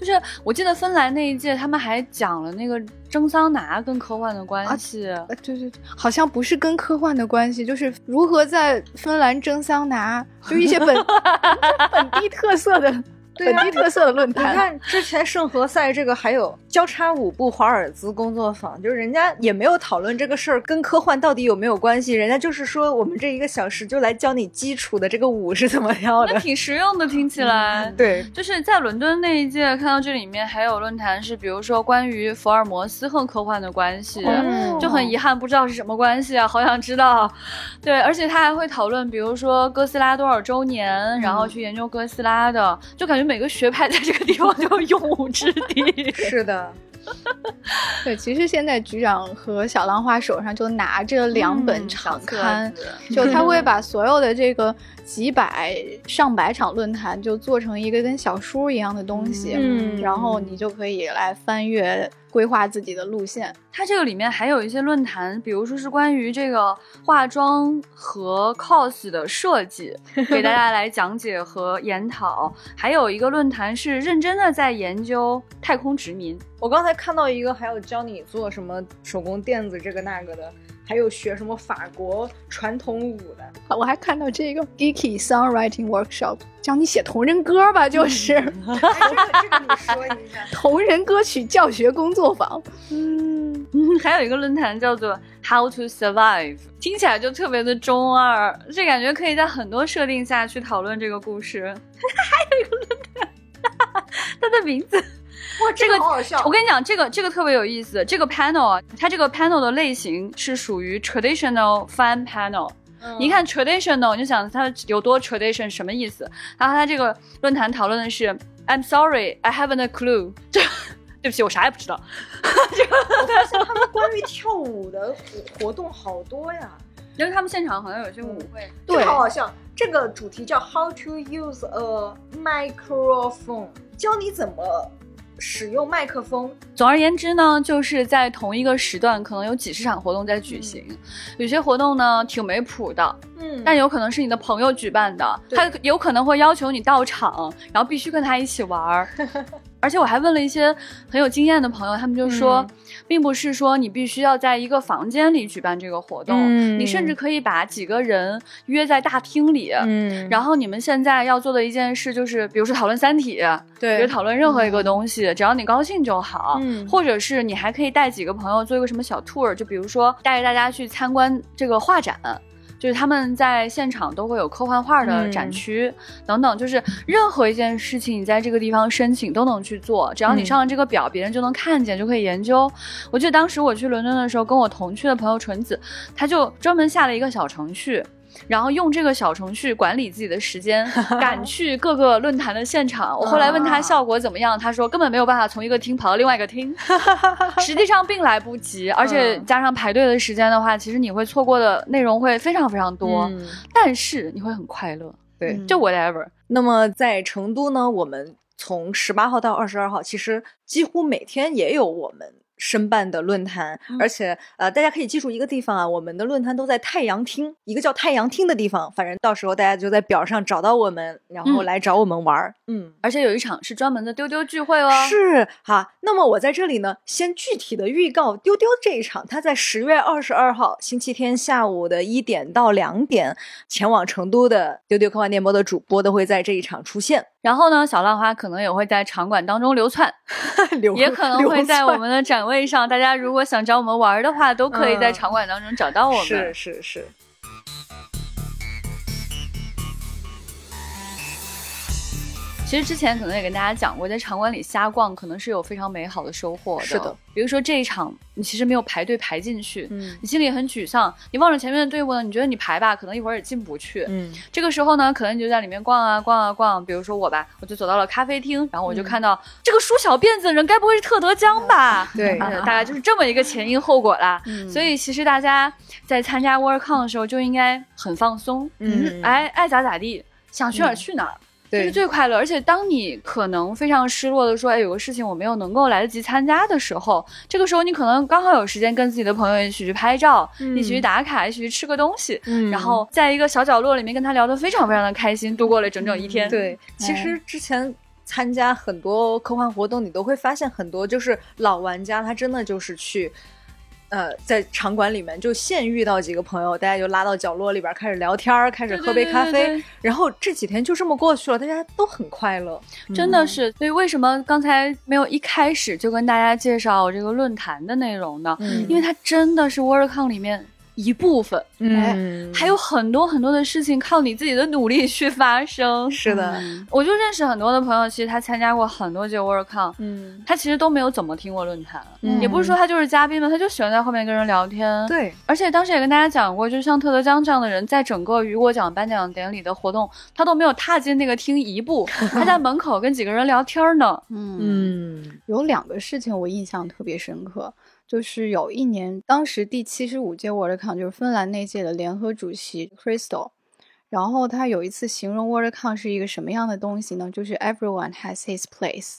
就是我记得芬兰那一届，他们还讲了那个蒸桑拿跟科幻的关系。对对对，好像不是跟科幻的关系，就是如何在芬兰蒸桑拿，就一些本 本地特色的。本地特色的论坛，你看之前圣何塞这个还有交叉舞步华尔兹工作坊，就是人家也没有讨论这个事儿跟科幻到底有没有关系，人家就是说我们这一个小时就来教你基础的这个舞是怎么样的，那挺实用的，听起来。对，就是在伦敦那一届看到这里面还有论坛是，比如说关于福尔摩斯和科幻的关系，就很遗憾不知道是什么关系啊，好想知道。对，而且他还会讨论，比如说哥斯拉多少周年，然后去研究哥斯拉的，就感觉。每个学派在这个地方都有用武之地。是的，对，其实现在局长和小浪花手上就拿着两本场刊，就他会 把所有的这个几百上百场论坛就做成一个跟小书一样的东西，嗯然后你就可以来翻阅。规划自己的路线，它这个里面还有一些论坛，比如说是关于这个化妆和 cos 的设计，给大家来讲解和研讨。还有一个论坛是认真的在研究太空殖民。我刚才看到一个，还有教你做什么手工垫子这个那个的，还有学什么法国传统舞的。我还看到这个 Geeky Songwriting Workshop，教你写同人歌吧，就是。哎、这个这个你说一下。同人歌曲教学工作坊。嗯，还有一个论坛叫做 How to Survive，听起来就特别的中二，这感觉可以在很多设定下去讨论这个故事。还有一个论坛，它的名字。哇，这个好好笑！我跟你讲，这个这个特别有意思。这个 panel 啊，它这个 panel 的类型是属于 traditional fan panel。嗯、你看 traditional，你就想它有多 tradition 什么意思？然后它这个论坛讨论的是 I'm sorry, I haven't a clue 这。对不起，我啥也不知道。我发现他们关于跳舞的活动好多呀，因为他们现场好像有些舞会。对，好好笑。这个主题叫 How to use a microphone，教你怎么使用麦克风。总而言之呢，就是在同一个时段，可能有几十场活动在举行。嗯、有些活动呢挺没谱的，嗯，但有可能是你的朋友举办的，他有可能会要求你到场，然后必须跟他一起玩儿。而且我还问了一些很有经验的朋友，他们就说，嗯、并不是说你必须要在一个房间里举办这个活动，嗯、你甚至可以把几个人约在大厅里，嗯，然后你们现在要做的一件事就是，比如说讨论《三体》，对，比如讨论任何一个东西，只要你高兴就好，嗯，或者是你还可以带几个朋友做一个什么小 tour，就比如说带着大家去参观这个画展。就是他们在现场都会有科幻画的展区、嗯、等等，就是任何一件事情你在这个地方申请都能去做，只要你上了这个表，嗯、别人就能看见，就可以研究。我记得当时我去伦敦的时候，跟我同去的朋友纯子，他就专门下了一个小程序。然后用这个小程序管理自己的时间，赶去各个论坛的现场。我后来问他效果怎么样，他说根本没有办法从一个厅跑到另外一个厅，实际上并来不及，而且加上排队的时间的话，其实你会错过的内容会非常非常多，嗯、但是你会很快乐。对，就 whatever。那么在成都呢，我们从十八号到二十二号，其实几乎每天也有我们。申办的论坛，嗯、而且呃，大家可以记住一个地方啊，我们的论坛都在太阳厅，一个叫太阳厅的地方。反正到时候大家就在表上找到我们，然后来找我们玩儿。嗯，嗯而且有一场是专门的丢丢聚会哦。是哈，那么我在这里呢，先具体的预告丢丢这一场，它在十月二十二号星期天下午的一点到两点，前往成都的丢丢科幻电波的主播都会在这一场出现。然后呢，小浪花可能也会在场馆当中流窜，流也可能会在我们的展位上。大家如果想找我们玩的话，都可以在场馆当中找到我们。是是是。其实之前可能也跟大家讲过，在场馆里瞎逛可能是有非常美好的收获的。是的，比如说这一场你其实没有排队排进去，嗯，你心里很沮丧，你望着前面的队伍呢，你觉得你排吧，可能一会儿也进不去，嗯，这个时候呢，可能你就在里面逛啊逛啊逛。比如说我吧，我就走到了咖啡厅，然后我就看到、嗯、这个梳小辫子的人，该不会是特德·江吧？对、啊，大概就是这么一个前因后果啦。嗯、所以其实大家在参加 WorldCon 的时候就应该很放松，嗯，哎爱咋咋地，想去哪儿去哪儿。这是最快乐，而且当你可能非常失落的说，哎，有个事情我没有能够来得及参加的时候，这个时候你可能刚好有时间跟自己的朋友一起去拍照，嗯、一起去打卡，一起去吃个东西，嗯、然后在一个小角落里面跟他聊得非常非常的开心，度过了整整一天。对，其实之前参加很多科幻活动，你都会发现很多就是老玩家，他真的就是去。呃，在场馆里面就现遇到几个朋友，大家就拉到角落里边开始聊天，开始喝杯咖啡，对对对对然后这几天就这么过去了，大家都很快乐，真的是。所以为什么刚才没有一开始就跟大家介绍这个论坛的内容呢？嗯因为它真的是 WorldCon 里面一部分，嗯，还有很多很多的事情靠你自己的努力去发生。是的，嗯。我就认识很多的朋友，其实他参加过很多届 WorldCon，嗯，他其实都没有怎么听过论坛，嗯。也不是说他就是嘉宾嘛，他就喜欢在后面跟人聊天。，对，而且当时也跟大家讲过，就像特德·江这样的人，在整个雨果奖颁奖典礼的活动，他都没有踏进那个厅一步，他在门口跟几个人聊天呢。嗯。嗯。有两个事情我印象特别深刻，就是有一年，当时第七十五届 WorldCon 就是芬兰那届的联合主席 Crystal，然后他有一次形容 WorldCon 是一个什么样的东西呢？就是 Everyone has his place，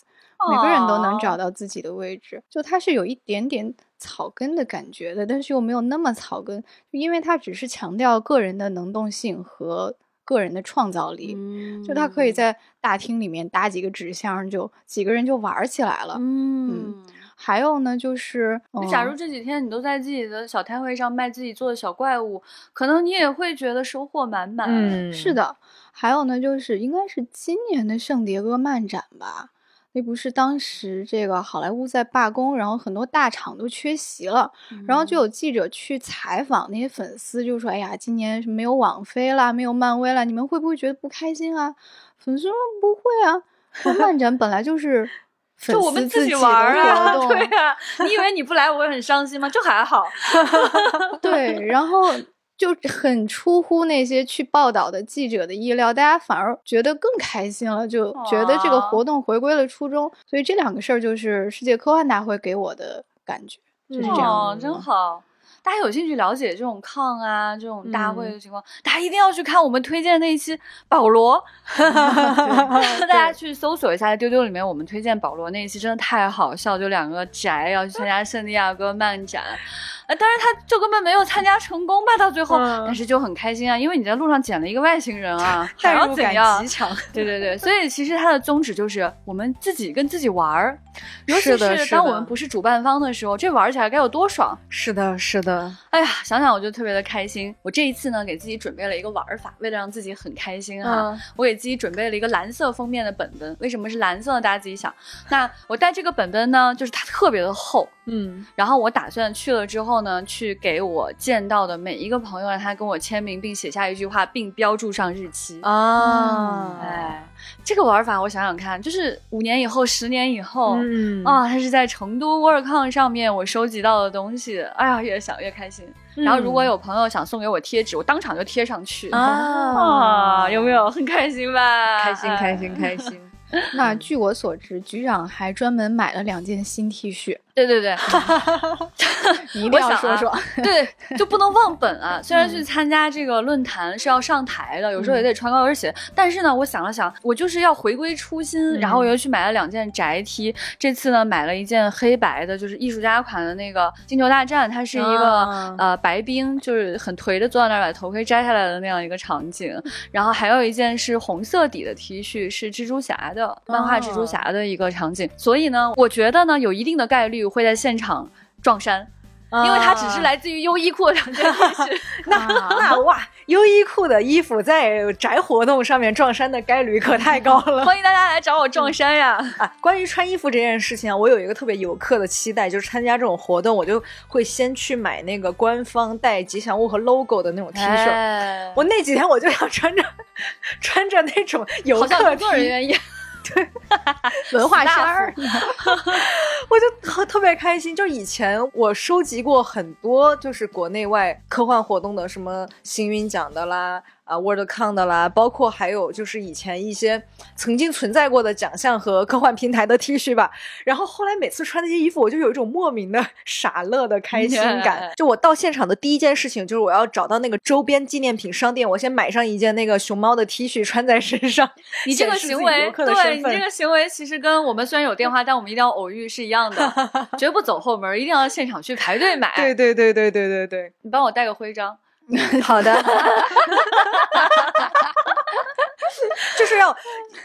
每个人都能找到自己的位置，就它是有一点点草根的感觉的，但是又没有那么草根，因为它只是强调个人的能动性和个人的创造力。嗯就他可以在大厅里面搭几个纸箱，就几个人就玩儿起来了。嗯。还有呢，就是，假如这几天你都在自己的小摊位上卖自己做的小怪物，可能你也会觉得收获满满。嗯，是，的，还有呢，就是应该是今年的圣迭戈漫展吧？那不是当时这个好莱坞在罢工，然后很多大厂都缺席了，然后就有记者去采访那些粉丝，就说：“哎呀，今年是没有网飞啦，没有漫威啦，你们会不会觉得不开心啊？”粉丝说：“不会啊，说漫展本来就是粉就我们自己玩啊，对啊，你以为你不来我会很伤心吗？就还好。对，然后就很出乎那些去报道的记者的意料，大家反而觉得更开心了，就觉得这个活动回归了初衷。所以这两个事儿就是世界科幻大会给我的感觉，就是这样。哦，真好。大家有兴趣了解这种抗啊，这种大会嗯的情况，大家一定要去看我们推荐的那一期保罗。去搜索一下，在丢丢里面我们推荐保罗那一期真的太好笑，就两个宅要去参加圣地亚哥漫展。呃，当然他就根本没有参加成功吧，到最后，嗯但是就很开心啊，因为你在路上捡了一个外星人啊，还代入感要怎样极？强，对对对，所以其实它的宗旨就是我们自己跟自己玩儿，尤其是当我们不是主办方的时候，这玩起来该有多爽！是的，是的，哎呀，想想我就特别的开心。我这一次呢，给自己准备了一个玩法，为了让自己很开心哈，嗯我给自己准备了一个蓝色封面的本本。为什么是蓝色呢？大家自己想。那我带这个本本呢，就是它特别的厚，嗯然后我打算去了之后呢，去给我见到的每一个朋友让他跟我签名，并写下一句话，并标注上日期。啊，哎，这个玩法我想想看，就是五年以后、十年以后。嗯啊，它是在成都 WorldCon 上面我收集到的东西，哎呀，越想越开心。然后如果有朋友想送给我贴纸，我当场就贴上去嗯啊啊，有没有很开心吧？开心哎开心开心，那据我所知，局长还专门买了两件新 T 恤，对对对，你 一定要说说。对，就不能忘本啊！虽然嗯去参加这个论坛是要上台的，有时候也得穿高跟鞋，但是呢，我想了想，我就是要回归初心，然后我又去买了两件宅 T。这次呢，买了一件黑白的，就是艺术家款的那个《星球大战》，它是一个、啊呃白冰，就是很颓的坐在那儿把头盔摘下来的那样一个场景。然后还有一件是红色底的 T 恤，是蜘蛛侠的漫画蜘蛛侠的一个场景。所以呢，我觉得呢，有一定的概率会在现场撞衫。因为它只是来自于优衣库的两件 T 恤，那那哇，优衣库的衣服在宅活动上面撞衫的概率可太高了。欢迎大家来找我撞衫呀！啊，关于穿衣服这件事情啊，我有一个特别游客的期待，就是参加这种活动，我就会先去买那个官方带吉祥物和 logo 的那种 T 恤。哎我那几天我就想穿着 穿着那种游客 T，作人员一样。文化衫儿，我就特特别开心。就以前我收集过很多，就是国内外科幻活动的，什么星云奖的啦。啊，WorldCon 的啦，包括还有就是以前一些曾经存在过的奖项和科幻平台的 T 恤吧。然后后来每次穿那些衣服，我就有一种莫名的 傻乐的开心感。就我到现场的第一件事情就是我要找到那个周边纪念品商店，我先买上一件那个熊猫的 T 恤穿在身上。你这个行为，对你这个行为，其实跟我们虽然有电话，但我们一定要偶遇是一样的，绝不走后门，一定要现场去排队买。对对对对对对对，你帮我带个徽章。好的。就是要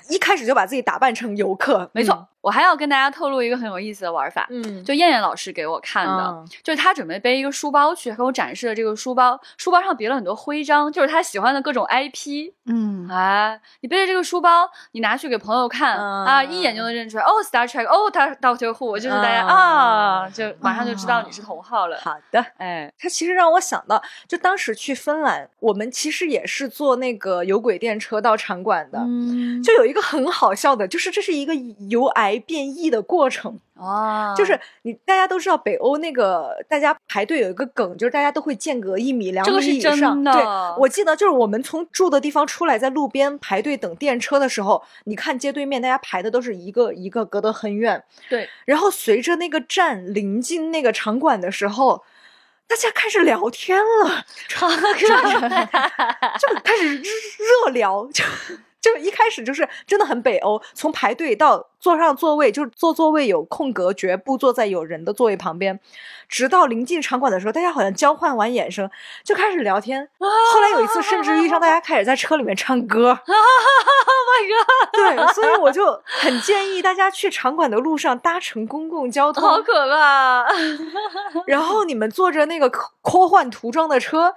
一开始就把自己打扮成游客，没错，嗯我还要跟大家透露一个很有意思的玩法，嗯就燕燕老师给我看的，嗯就是他准备背一个书包去，给我展示了这个书包，书包上别了很多徽章，就是他喜欢的各种 IP。嗯哎，你背着这个书包，你拿去给朋友看、啊，嗯一眼就能认出来，哦，Star Trek，哦，他 Doctor Who，就是大家、嗯啊，就马上就知道你是同号了。好的。哎，他其实让我想到，就当时去芬兰，我们其实也是坐那个有轨电车到场馆的。嗯，就有一个很好笑的，就是这是一个由癌变异的过程，啊，就是你大家都知道北欧那个大家排队有一个梗，就是大家都会间隔一米、两米以上。对，我记得就是我们从住的地方出来，在路边排队等电车的时候，你看街对面大家排的都是一个一个隔得很远，对，然后随着那个站临近那个场馆的时候，大家开始聊天了，就开始热聊，就就一开始就是真的很北欧，从排队到坐上座位，就是坐座位有空格，绝不坐在有人的座位旁边，直到临近场馆的时候，大家好像交换完眼神就开始聊天。后来有一次，甚至遇上大家开始在车里面唱歌。，Oh my 对，所以我就很建议大家去场馆的路上搭乘公共交 god，好，可怕！然后你们坐着那个科科幻涂装的车，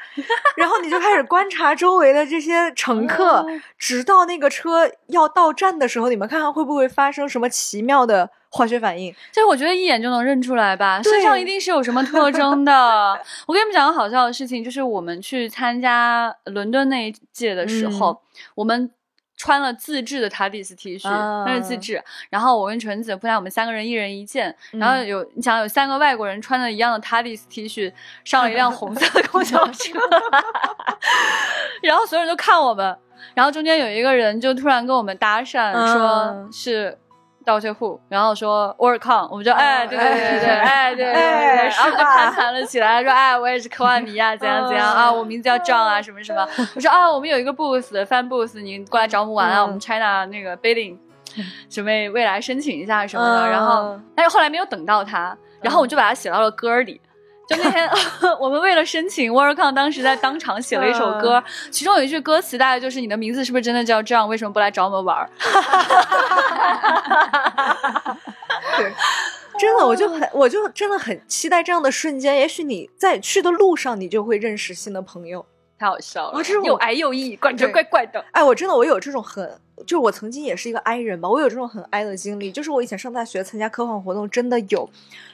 然后你就开始观察周围的这些乘客，直到那个车要到站的时候，你们看看会不会发生什么奇妙的化学反应。这我觉得一眼就能认出来吧，对身上一定是有什么特征的。我跟你们讲个好笑的事情，就是我们去参加伦敦那一届的时候，我们。穿了自制的塔迪斯 T 恤，啊那是自制。然后我跟纯子，不然我们三个人一人一件。嗯然后有你想有三个外国人穿的一样的塔迪斯 T 恤，上了一辆红色的公交车，然后所有人都看我们。然后中间有一个人就突然跟我们搭讪，说嗯是 Doctor Who，然后说 Orcon，我们就哎，对对对对，哎对对对，哎然后就攀谈了起来，说哎我也是科幻迷啊，怎样怎样啊，我名字叫 John 啊，什么什么。我说啊，我们有一个 booth fan booth，你过来找我们玩啊，嗯我们 China 那个 bidding，准备未来申请一下什么的。嗯然后，但是后来没有等到他，然后我就把他写到了歌里。就那天，我们为了申请 w o r c o n 当时在当场写了一首歌，其中有一句歌词大概就是“你的名字是不是真的叫这样？为什么不来找我们玩儿对，真的，我就很，我就真的很期待这样的瞬间。也许你在去的路上，你就会认识新的朋友。？”太好笑了，哦这种又矮又异，感觉怪怪的。哎，我真的，我有这种很，就是我曾经也是一个 I 人嘛，我有这种很 I 的经历。就是我以前上大学参加科幻活动，真的有。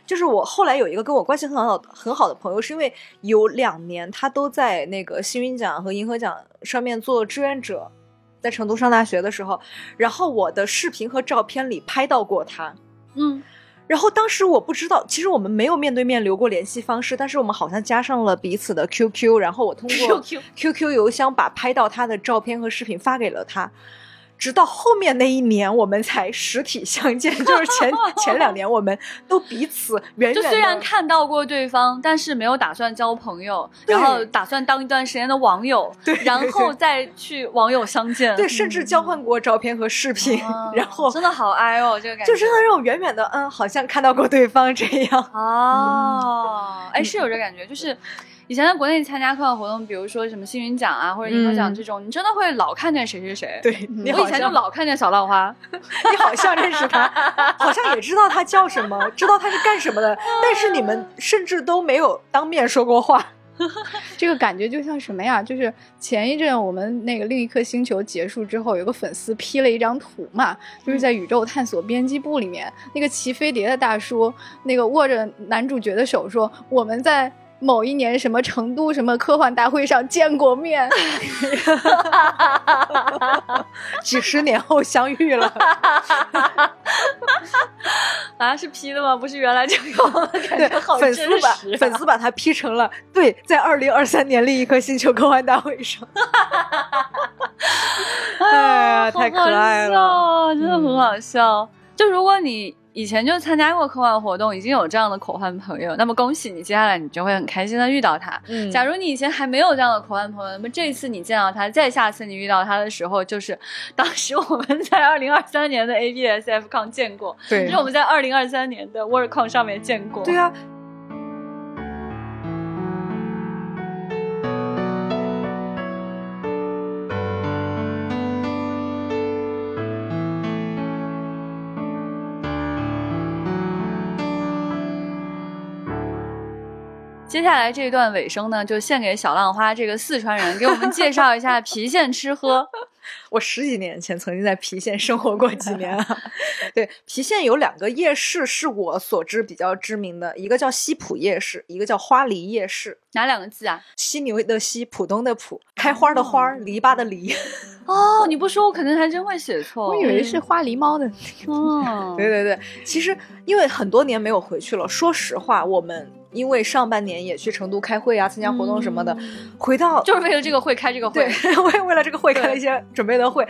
就是我后来有一个跟我关系很好很好的朋友，是因为有两年他都在那个星云奖和银河奖上面做志愿者，在成都上大学的时候，然后我的视频和照片里拍到过他。嗯，然后当时我不知道，其实我们没有面对面留过联系方式，但是我们好像加上了彼此的 QQ，然后我通过 QQ 邮箱把拍到他的照片和视频发给了他。直到后面那一年，我们才实体相见。就是前 前两年，我们都彼此 远远的。就虽然看到过对方，但是没有打算交朋友，然后打算当一段时间的网友，然后再去网友相见。对，甚至交换过照片和视频，啊然后真的好哀哦，这个感觉就真的让我远远的，嗯，好像看到过对方这样。哦，哎，是有这感觉，就是。以前在国内参加科幻活动，比如说什么幸运奖啊，或者银河奖嗯这种，你真的会老看见谁谁谁。对你我以前就老看见小浪花。你好像认识他，好像也知道他叫什么，知道他是干什么的，但是你们甚至都没有当面说过话。这个感觉就像什么呀？就是前一阵我们那个另一颗星球结束之后，有个粉丝 P 了一张图嘛，就是在宇宙探索编辑部里面，那个骑飞碟的大叔，那个握着男主角的手说：“我们在。”某一年什么成都什么科幻大会上见过面，几十年后相遇了，啊，是 P 的吗？不是原来就有，感对觉好，粉丝把真实、啊。粉丝把它 P 成了对，在二零二三年另一颗星球科幻大会上，哎呀，太可爱了。好好笑真的很好笑。就如果你以前就参加过科幻活动，已经有这样的科幻朋友，那么恭喜你，接下来你就会很开心的遇到他。嗯假如你以前还没有这样的科幻朋友，那么这一次你见到他，再下次你遇到他的时候，就是当时我们在 二零二三年的 ABSF Con 见过，对就是我们在二零二三年的 WorldCon 上面见过。对啊，接下来这一段尾声呢，就献给小浪花这个四川人，给我们介绍一下 郫县吃喝。我十几年前曾经在郫县生活过几年啊。对，郫县有两个夜市是我所知比较知名的，一个叫西浦夜市，一个叫花梨夜市。哪两个字啊？犀牛的犀，浦东的浦，开花的花，篱笆的篱。哦，你不说我可能还真会写错。我以为是花狸猫的。哦，对对对，其实因为很多年没有回去了，说实话，我们。因为上半年也去成都开会啊，参加活动什么的，回到就是为了这个会开这个会，对，为为了这个会开了一些准备的会，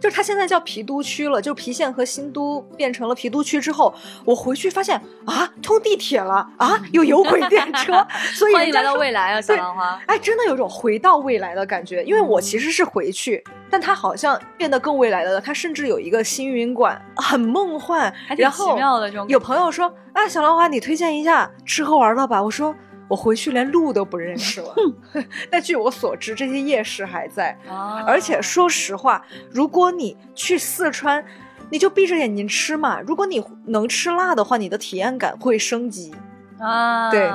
就是它现在叫郫都区了，就郫县和新都变成了郫都区之后，我回去发现啊，通地铁了啊，有有轨电车，所以欢迎来到未来啊，小浪花，哎，真的有种回到未来的感觉，因为我其实是回去。但它好像变得更未来的了，它甚至有一个星云馆，很梦幻，还挺奇妙的。这种有朋友说：“啊，小浪花，你推荐一下吃喝玩乐吧。”我说：“我回去连路都不认识了。” 但据我所知，这些夜市还在。而且说实话，如果你去四川，你就闭着眼睛吃嘛。如果你能吃辣的话，你的体验感会升级啊。对。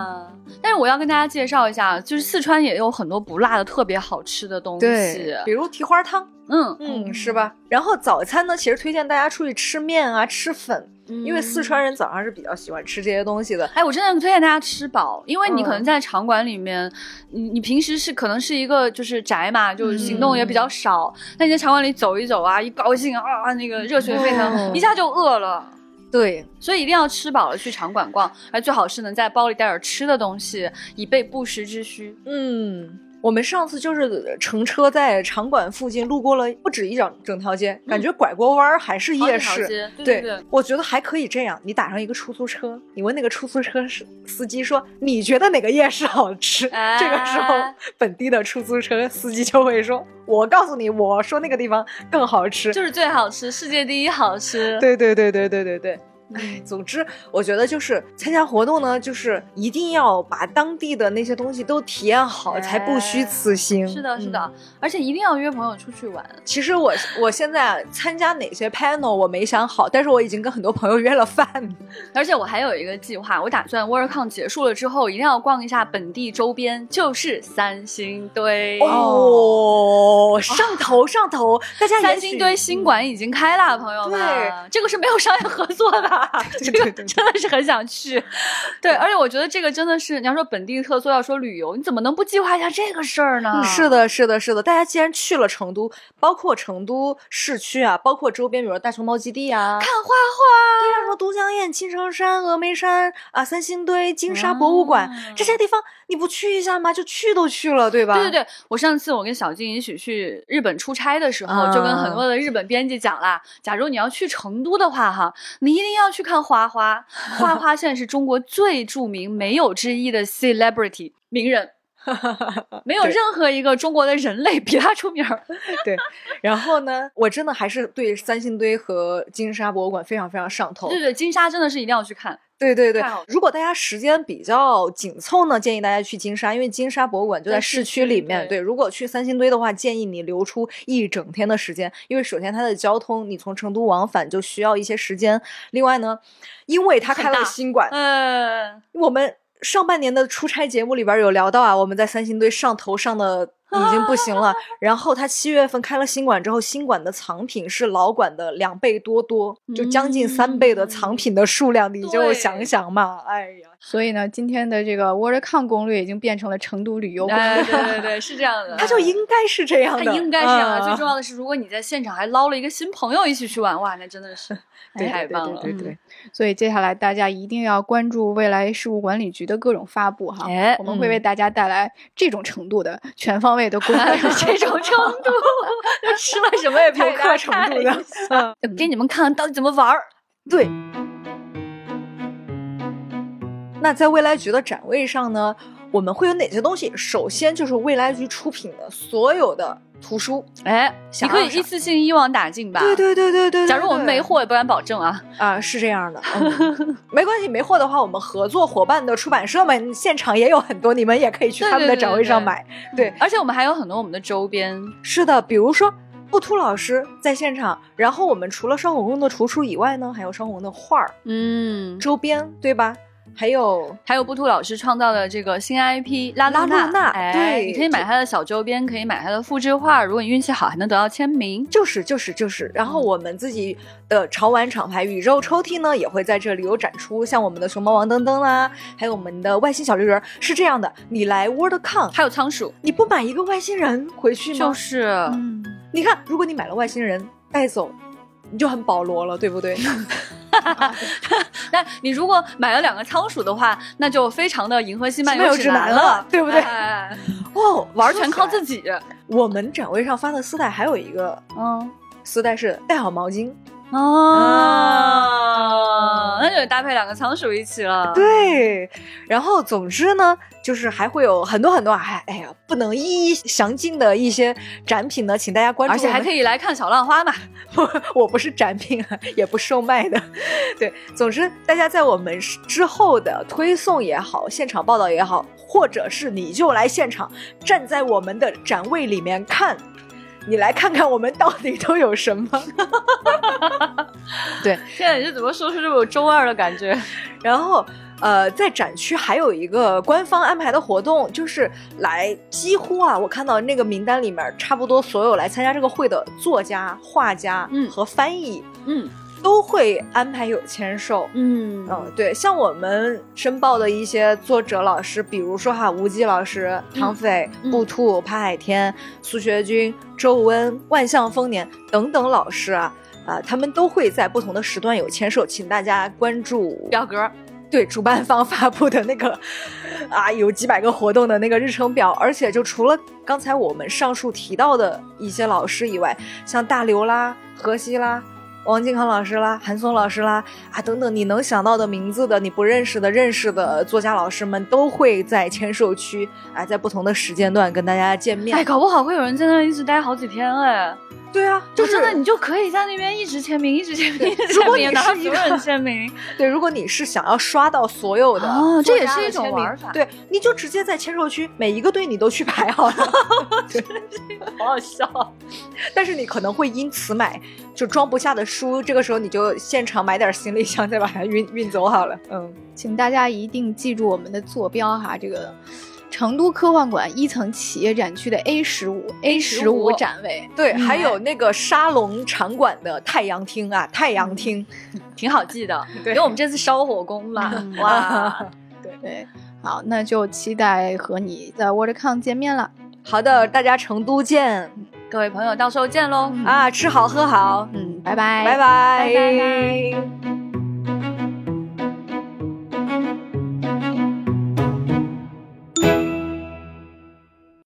但是我要跟大家介绍一下，就是四川也有很多不辣的特别好吃的东西，比如蹄花汤，嗯嗯，是吧？然后早餐呢，其实推荐大家出去吃面啊，吃粉，因为四川人早上是比较喜欢吃这些东西的。哎，我真的推荐大家吃饱，因为你可能在场馆里面，你你平时是可能是一个就是宅嘛，就是行动也比较少，那你在场馆里走一走啊，一高兴啊，那个热血沸腾，一下就饿了。对，所以一定要吃饱了去场馆逛，而最好是能在包里带点吃的东西，以备不时之需。嗯，我们上次就是乘车在场馆附近路过了不止一整整条街，感觉拐过弯还是夜市。对对，我觉得还可以这样，你打上一个出租车，你问那个出租车司司机说你觉得哪个夜市好吃？这个时候本地的出租车司机就会说，我告诉你，我说那个地方更好吃，就是最好吃，世界第一好吃。对对对对对对对。哎，总之，我觉得就是参加活动呢，就是一定要把当地的那些东西都体验好，才不虚此行。是的，是的，而且一定要约朋友出去玩。其实我我现在参加哪些 panel 我没想好，但是我已经跟很多朋友约了饭。而且我还有一个计划，我打算 WorldCon 结束了之后，一定要逛一下本地周边，就是三星堆哦，上头上头！大家三星堆新馆已经开了，朋友们，这个是没有商业合作的。这个真的是很想去，对，而且我觉得这个真的是你要说本地特色，要说旅游，你怎么能不计划一下这个事儿呢？是的，是的，是的。大家既然去了成都，包括成都市区啊，包括周边，比如说大熊猫基地啊，看花花，对啊，什么都江堰、青城山、峨眉山啊、三星堆、金沙博物馆这些地方，你不去一下吗？就去都去了，对吧？对对对，我上次我跟小静一起去日本出差的时候，就跟很多的日本编辑讲啦，假如你要去成都的话，哈，你一定要。要去看花花，花花现在是中国最著名、没有之一的 celebrity 名人，没有任何一个中国的人类比他出名。对，然后呢，我真的还是对三星堆和金沙博物馆非常非常上头。对对，金沙真的是一定要去看。对对对，如果大家时间比较紧凑呢，建议大家去金沙，因为金沙博物馆就在市区里面。对，如果去三星堆的话，建议你留出一整天的时间，因为首先它的交通，你从成都往返就需要一些时间。另外呢，因为它开了新馆，嗯，我们上半年的出差节目里边有聊到啊，我们在三星堆上头上的。已经不行了。然后他七月份开了新馆之后，新馆的藏品是老馆的两倍多多，就将近三倍的藏品的数量，你就想想嘛。哎呀，所以呢，今天的这个 WorldCon 攻略已经变成了成都旅游攻略。对对对，是这样的。它就应该是这样的，它应该是这样的。最重要的是，如果你在现场还捞了一个新朋友一起去玩，哇，那真的是 太棒了。对对。所以接下来大家一定要关注未来事务管理局的各种发布哈，我们会为大家带来这种程度的全方位的攻略，这种程度，吃了什么也游客程度的，嗯，给你们看看到底怎么玩儿。对。那在未来局的展位上呢，我们会有哪些东西？首先就是未来局出品的所有的。图书，哎，你可以一次性一网打尽吧？对对对对对。假如我们没货，也不敢保证啊。啊，是这样的，没关系，没货的话，我们合作伙伴的出版社们现场也有很多，你们也可以去他们的展位上买。对，而且我们还有很多我们的周边。是的，比如说布图老师在现场，然后我们除了双红的图书以外呢，还有双红的画儿，嗯，周边，对吧？还有还有布兔老师创造的这个新 IP 拉拉露娜，哎，对你可以买他的小周边，可以买他的复制画，如果你运气好，还能得到签名。就是就是就是，然后我们自己的潮玩厂牌宇宙抽屉呢，也会在这里有展出，像我们的熊猫王登登啦，还有我们的外星小绿人。是这样的，你来 WorldCon，还有仓鼠，你不买一个外星人回去吗？就是、嗯，你看，如果你买了外星人带走，你就很保罗了，对不对？那你如果买了两个仓鼠的话，那就非常的银河系漫漫游指指南南了对不对哎哦，玩全靠。自己。我们展位上发的丝带还有一个嗯丝带是带好毛巾，啊，那就得搭配两个仓鼠一起了。对，然后总之呢，就是还会有很多很多，哎哎呀，不能一一详尽的一些展品呢，请大家关注。而且还可以，以来看小浪花嘛。我不是展品啊，也不售卖的。对，总之大家在我们之后的推送也好，现场报道也好，或者是你就来现场站在我们的展位里面看。你来看看我们到底都有什么。对，现在你是怎么说出这么有中二的感觉？然后，呃，在展区还有一个官方安排的活动，就是来几乎啊，我看到那个名单里面，差不多所有来参加这个会的作家、画家，嗯和翻译嗯都会安排有签售。嗯嗯，对，像我们申报的一些作者老师，比如说哈，吴忌老师、唐斐、嗯布兔、潘海天、苏学军、周温、万象丰年等等老师啊，啊、他们都会在不同的时段有签售，请大家关注表格。对主办方发布的那个啊，有几百个活动的那个日程表，而且就除了刚才我们上述提到的一些老师以外，像大刘啦、荷西啦。王靖康老师啦，韩松老师啦，啊等等，你能想到的名字的，你不认识的、认识的作家老师们都会在签售区，啊，在不同的时间段跟大家见面。哎，搞不好会有人在那一直待好几天哎，对啊，就就是真的你就可以在那边一直签名，一直签名，一 直如果你是一个所有人签名。对，如果你是想要刷到所有的哦这也是一种玩法对，你就直接在签售区每一个队你都去排好了。好好笑。但是你可能会因此买就装不下的书，这个时候你就现场买点行李箱，再把它运运走好了。嗯，请大家一定记住我们的坐标哈，这个成都科幻馆一层企业展区的 A 十五 A 十五展位。对，嗯。还有那个沙龙场馆的太阳厅啊，太阳厅。挺好记的，对。因为我们这次烧火工嘛，嗯 哇，对。对，好，那就期待和你在 WorldCon 见面了。好的，大家成都见。各位朋友，到时候见喽。啊，吃好喝好，嗯，拜拜，拜拜拜拜